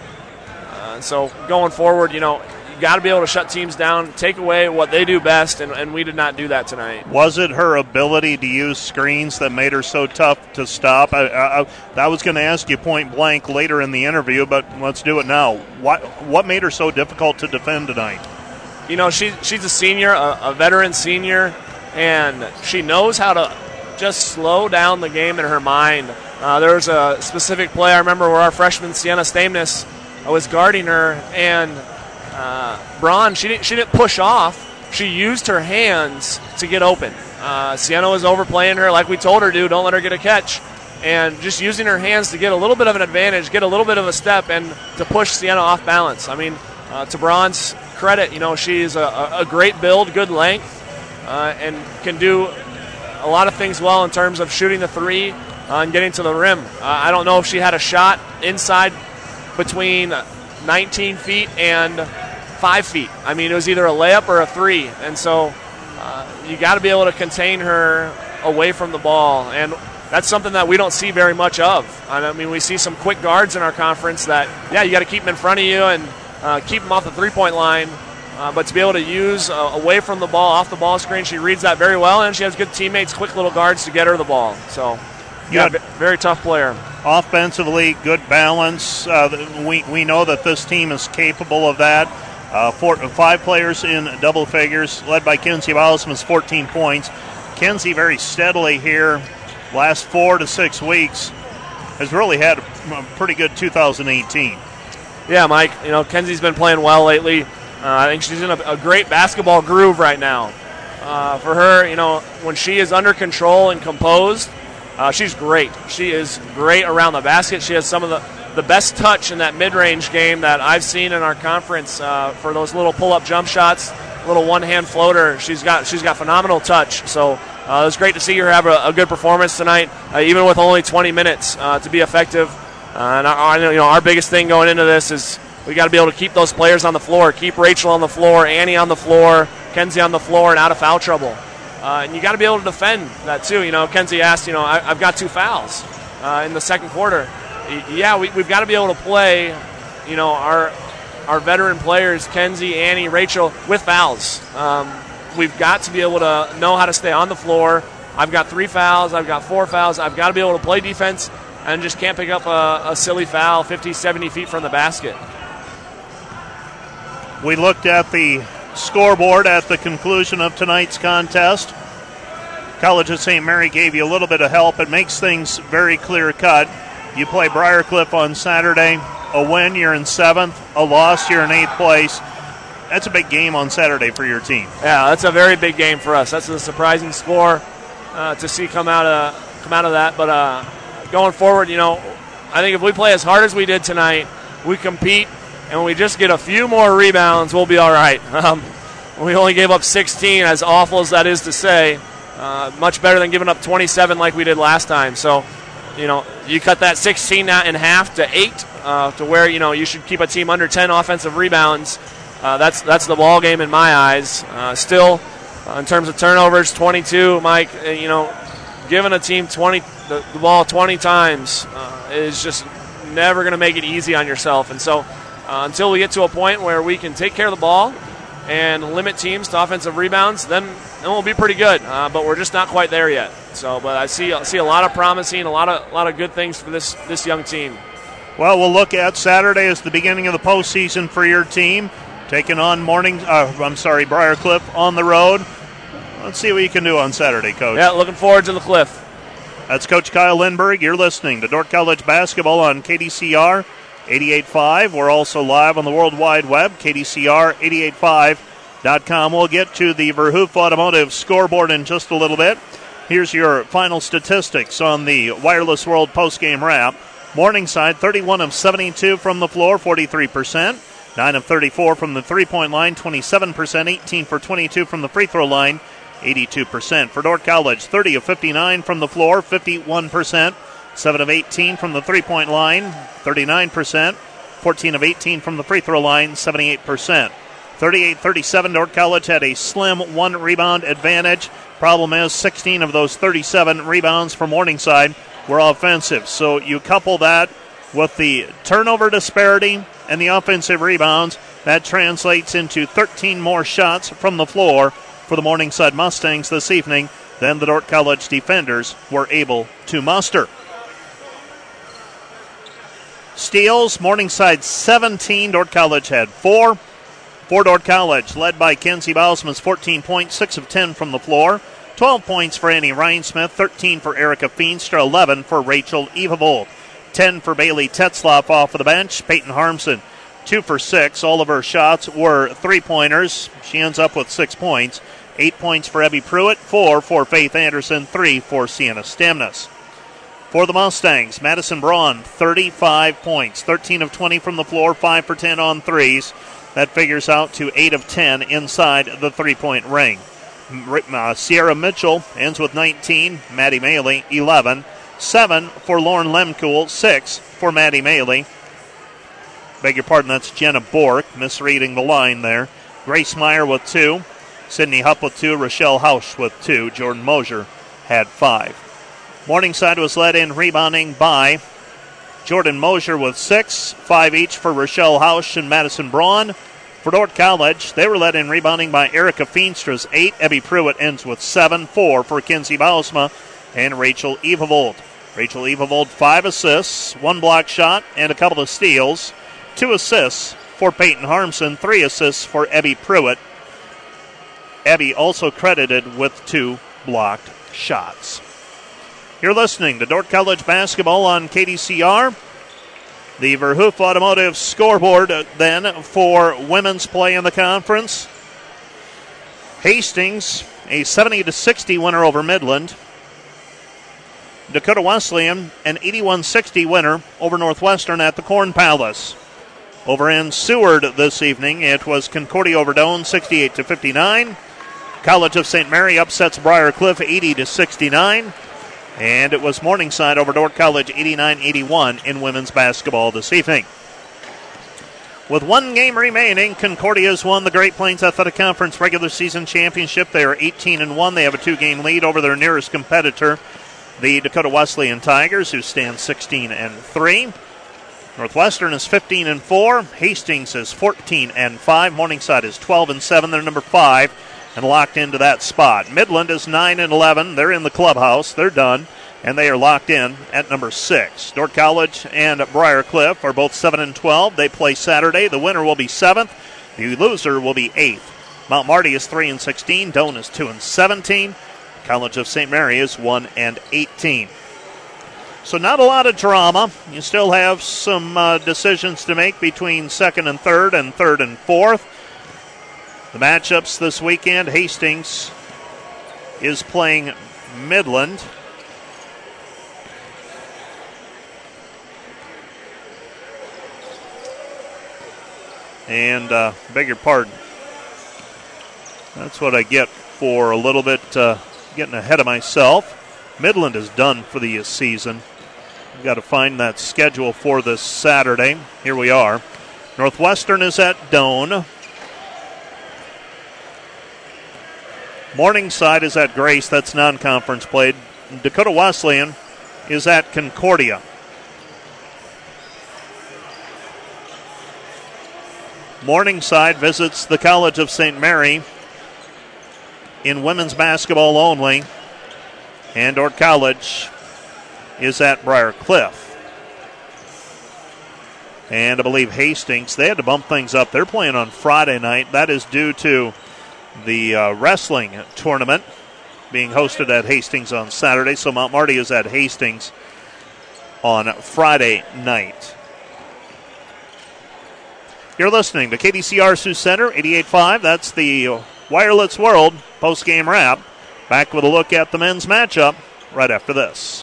so going forward, you know, you got to be able to shut teams down, take away what they do best, and, and, we did not do that tonight. Was it her ability to use screens that made her so tough to stop? I, I, I was going to ask you point blank later in the interview, but let's do it now. What what made her so difficult to defend tonight? You know, she she's a senior, a, a veteran senior, and she knows how to just slow down the game in her mind. Uh, there was a specific play I remember where our freshman Sienna Stameness was guarding her, and uh, Braun, she didn't, she didn't push off. She used her hands to get open. Uh, Sienna was overplaying her like we told her to. Don't let her get a catch. And just using her hands to get a little bit of an advantage, get a little bit of a step, and to push Sienna off balance. I mean, uh, to Braun's credit, you know, she's a, a great build, good length, uh, and can do a lot of things well in terms of shooting the three and getting to the rim. Uh, I don't know if she had a shot inside between 19 feet and five feet. I mean, it was either a layup or a three, and so uh, you got to be able to contain her away from the ball, and that's something that we don't see very much of. I mean, we see some quick guards in our conference that, yeah, you got to keep them in front of you and uh, keep them off the three-point line. Uh, but to be able to use uh, away from the ball, off the ball screen, she reads that very well, and she has good teammates, quick little guards to get her the ball. So, yeah, very tough player. Offensively, good balance. Uh, we, we know that this team is capable of that. Uh, four, five players in double figures, led by Kenzie Bausma's 14 points. Kenzie very steadily here, last four to six weeks, has really had a pretty good 2018. Yeah, Mike. You know, Kenzie's been playing well lately. Uh, I think she's in a, a, great basketball groove right now. Uh, for her, you know, when she is under control and composed, uh, she's great. She is great around the basket. She has some of the the best touch in that mid-range game that I've seen in our conference uh, for those little pull-up jump shots, little one-hand floater. She's got she's got phenomenal touch. So uh, it was great to see her have a, a good performance tonight, uh, even with only 20 minutes uh, to be effective. Uh, and our, you know our biggest thing going into this is we got to be able to keep those players on the floor, keep Rachel on the floor, Annie on the floor, Kenzie on the floor, and out of foul trouble. Uh, and you got to be able to defend that too. You know, Kenzie asked, you know, I, have got two fouls in the second quarter yeah, we, have got to be able to play, you know, our our veteran players, Kenzie, Annie, Rachel, with fouls. Um, we've got to be able to know how to stay on the floor. I've got three fouls. I've got four fouls. I've got to be able to play defense and just can't pick up a, a silly foul 50, 70 feet from the basket. We looked at the scoreboard at the conclusion of tonight's contest. College of St. Mary gave you a little bit of help. It makes things very clear cut. You play Briarcliff on Saturday. A win, you're in seventh. A loss, you're in eighth place. That's a big game on Saturday for your team. Yeah, that's a very big game for us. That's a surprising score uh, to see come out of come out of that. But uh, going forward, you know, I think if we play as hard as we did tonight, we compete, and we just get a few more rebounds, we'll be all right. Um, we only gave up 16, as awful as that is to say. Uh, much better than giving up 27 like we did last time. So you know, you cut that 16 in half to eight, uh, to where you know you should keep a team under 10 offensive rebounds. Uh, that's that's the ball game in my eyes. Uh, still, uh, in terms of turnovers, 22. Mike, uh, you know, giving a team 20 the, the ball 20 times is just never going to make it easy on yourself. And so, until we get to a point where we can take care of the ball and limit teams to offensive rebounds, then, then we'll be pretty good. but we're just not quite there yet. So, but I see I see a lot of promising, a lot of a lot of good things for this this young team. Well, we'll look at Saturday as the beginning of the postseason for your team. taking on Morning. Uh, I'm sorry, Briarcliff on the road. Let's see what you can do on Saturday, Coach. Yeah, looking forward to the Cliff. That's Coach Kyle Lindberg. You're listening to Dordt College basketball on KDCR 88.5. We're also live on the World Wide Web, KDCR885.com. We'll get to the Verhoof Automotive scoreboard in just a little bit. Here's your final statistics on the Wireless World postgame wrap. Morningside, 31 of 72 from the floor, 43%. 9 of 34 from the three point line, 27%. 18 for 22 from the free throw line, 82%. For Dordt College, 30 of 59 from the floor, 51%. 7 of 18 from the three point line, 39%. 14 of 18 from the free throw line, 78%. 38 37, Dordt College had a slim one rebound advantage. Problem is, 16 of those 37 rebounds for Morningside were offensive. So you couple that with the turnover disparity and the offensive rebounds, that translates into 13 more shots from the floor for the Morningside Mustangs this evening than the Dordt College defenders were able to muster. Steals, Morningside 17, Dordt College had four. For Dordt College, led by Kenzie Bausma's 14 points, 6 of 10 from the floor. 12 points for Annie Rhinesmith, 13 for Erica Feenstra, 11 for Rachel Evavold. 10 for Bailey Tetzloff off of the bench. Peyton Harmson, 2 for 6. All of her shots were three pointers. She ends up with 6 points. 8 points for Abby Pruitt, 4 for Faith Anderson, 3 for Sienna Stamnus. For the Mustangs, Madison Braun, 35 points, 13 of 20 from the floor, 5 for 10 on threes. That figures out to 8 of 10 inside the three point ring. Uh, Sierra Mitchell ends with 19, Maddie Maley 11, 7 for Lauren Lemkuhl, 6 for Maddie Maley. Beg your pardon, that's Jenna Bork, misreading the line there. Grace Meyer with 2, Sydney Hupp with 2, Rochelle Hausch with 2, Jordan Mosier had 5. Morningside was led in rebounding by Jordan Mosier with 6, 5 each for Rochelle Hausch and Madison Braun. For Dordt College, they were led in rebounding by Erica Feenstra's 8. Abby Pruitt ends with 7, 4 for Kenzie Bausma and Rachel Evavold. Rachel Evavold, 5 assists, 1 block shot, and a couple of steals. 2 assists for Peyton Harmson, 3 assists for Abby Pruitt. Abby also credited with 2 blocked shots. You're listening to Dordt College basketball on KDCR. The Verhoof Automotive scoreboard uh, then for women's play in the conference. Hastings, a 70 to 60 winner over Midland. Dakota Wesleyan, an 81 60 winner over Northwestern at the Corn Palace. Over in Seward this evening, it was Concordia over Doane 68 to 59. College of St. Mary upsets Briarcliff, 80 to 69. And it was Morningside over Dordt College 89 81 in women's basketball this evening. With one game remaining, Concordia has won the Great Plains Athletic Conference regular season championship. They are 18 and 1. They have a two game lead over their nearest competitor, the Dakota Wesleyan Tigers, who stand 16 and 3. Northwestern is 15 and 4. Hastings is 14 and 5. Morningside is 12 and 7. They're number 5 and locked into that spot. Midland is 9 and 11. They're in the clubhouse. They're done, and they are locked in at number 6. Dordt College and Briar Cliff are both 7 and 12. They play Saturday. The winner will be 7th. The loser will be 8th. Mount Marty is 3 and 16. Doane is 2 and 17. College of St. Mary is 1 and 18. So, not a lot of drama. You still have some uh, decisions to make between second and third and third and fourth. The matchups this weekend Hastings is playing Midland. And, uh, beg your pardon. That's what I get for a little bit uh, getting ahead of myself. Midland is done for the season. We've got to find that schedule for this Saturday. Here we are. Northwestern is at Doane. Morningside is at Grace. That's non conference played. Dakota Wesleyan is at Concordia. Morningside visits the College of St. Mary in women's basketball only. And Dordt College is at Briar Cliff. And I believe Hastings, they had to bump things up. They're playing on Friday night. That is due to the uh, wrestling tournament being hosted at Hastings on Saturday. So Mount Marty is at Hastings on Friday night. You're listening to KDCR Sioux Center, 88.5. That's the Wireless World post-game wrap. Back with a look at the men's matchup right after this.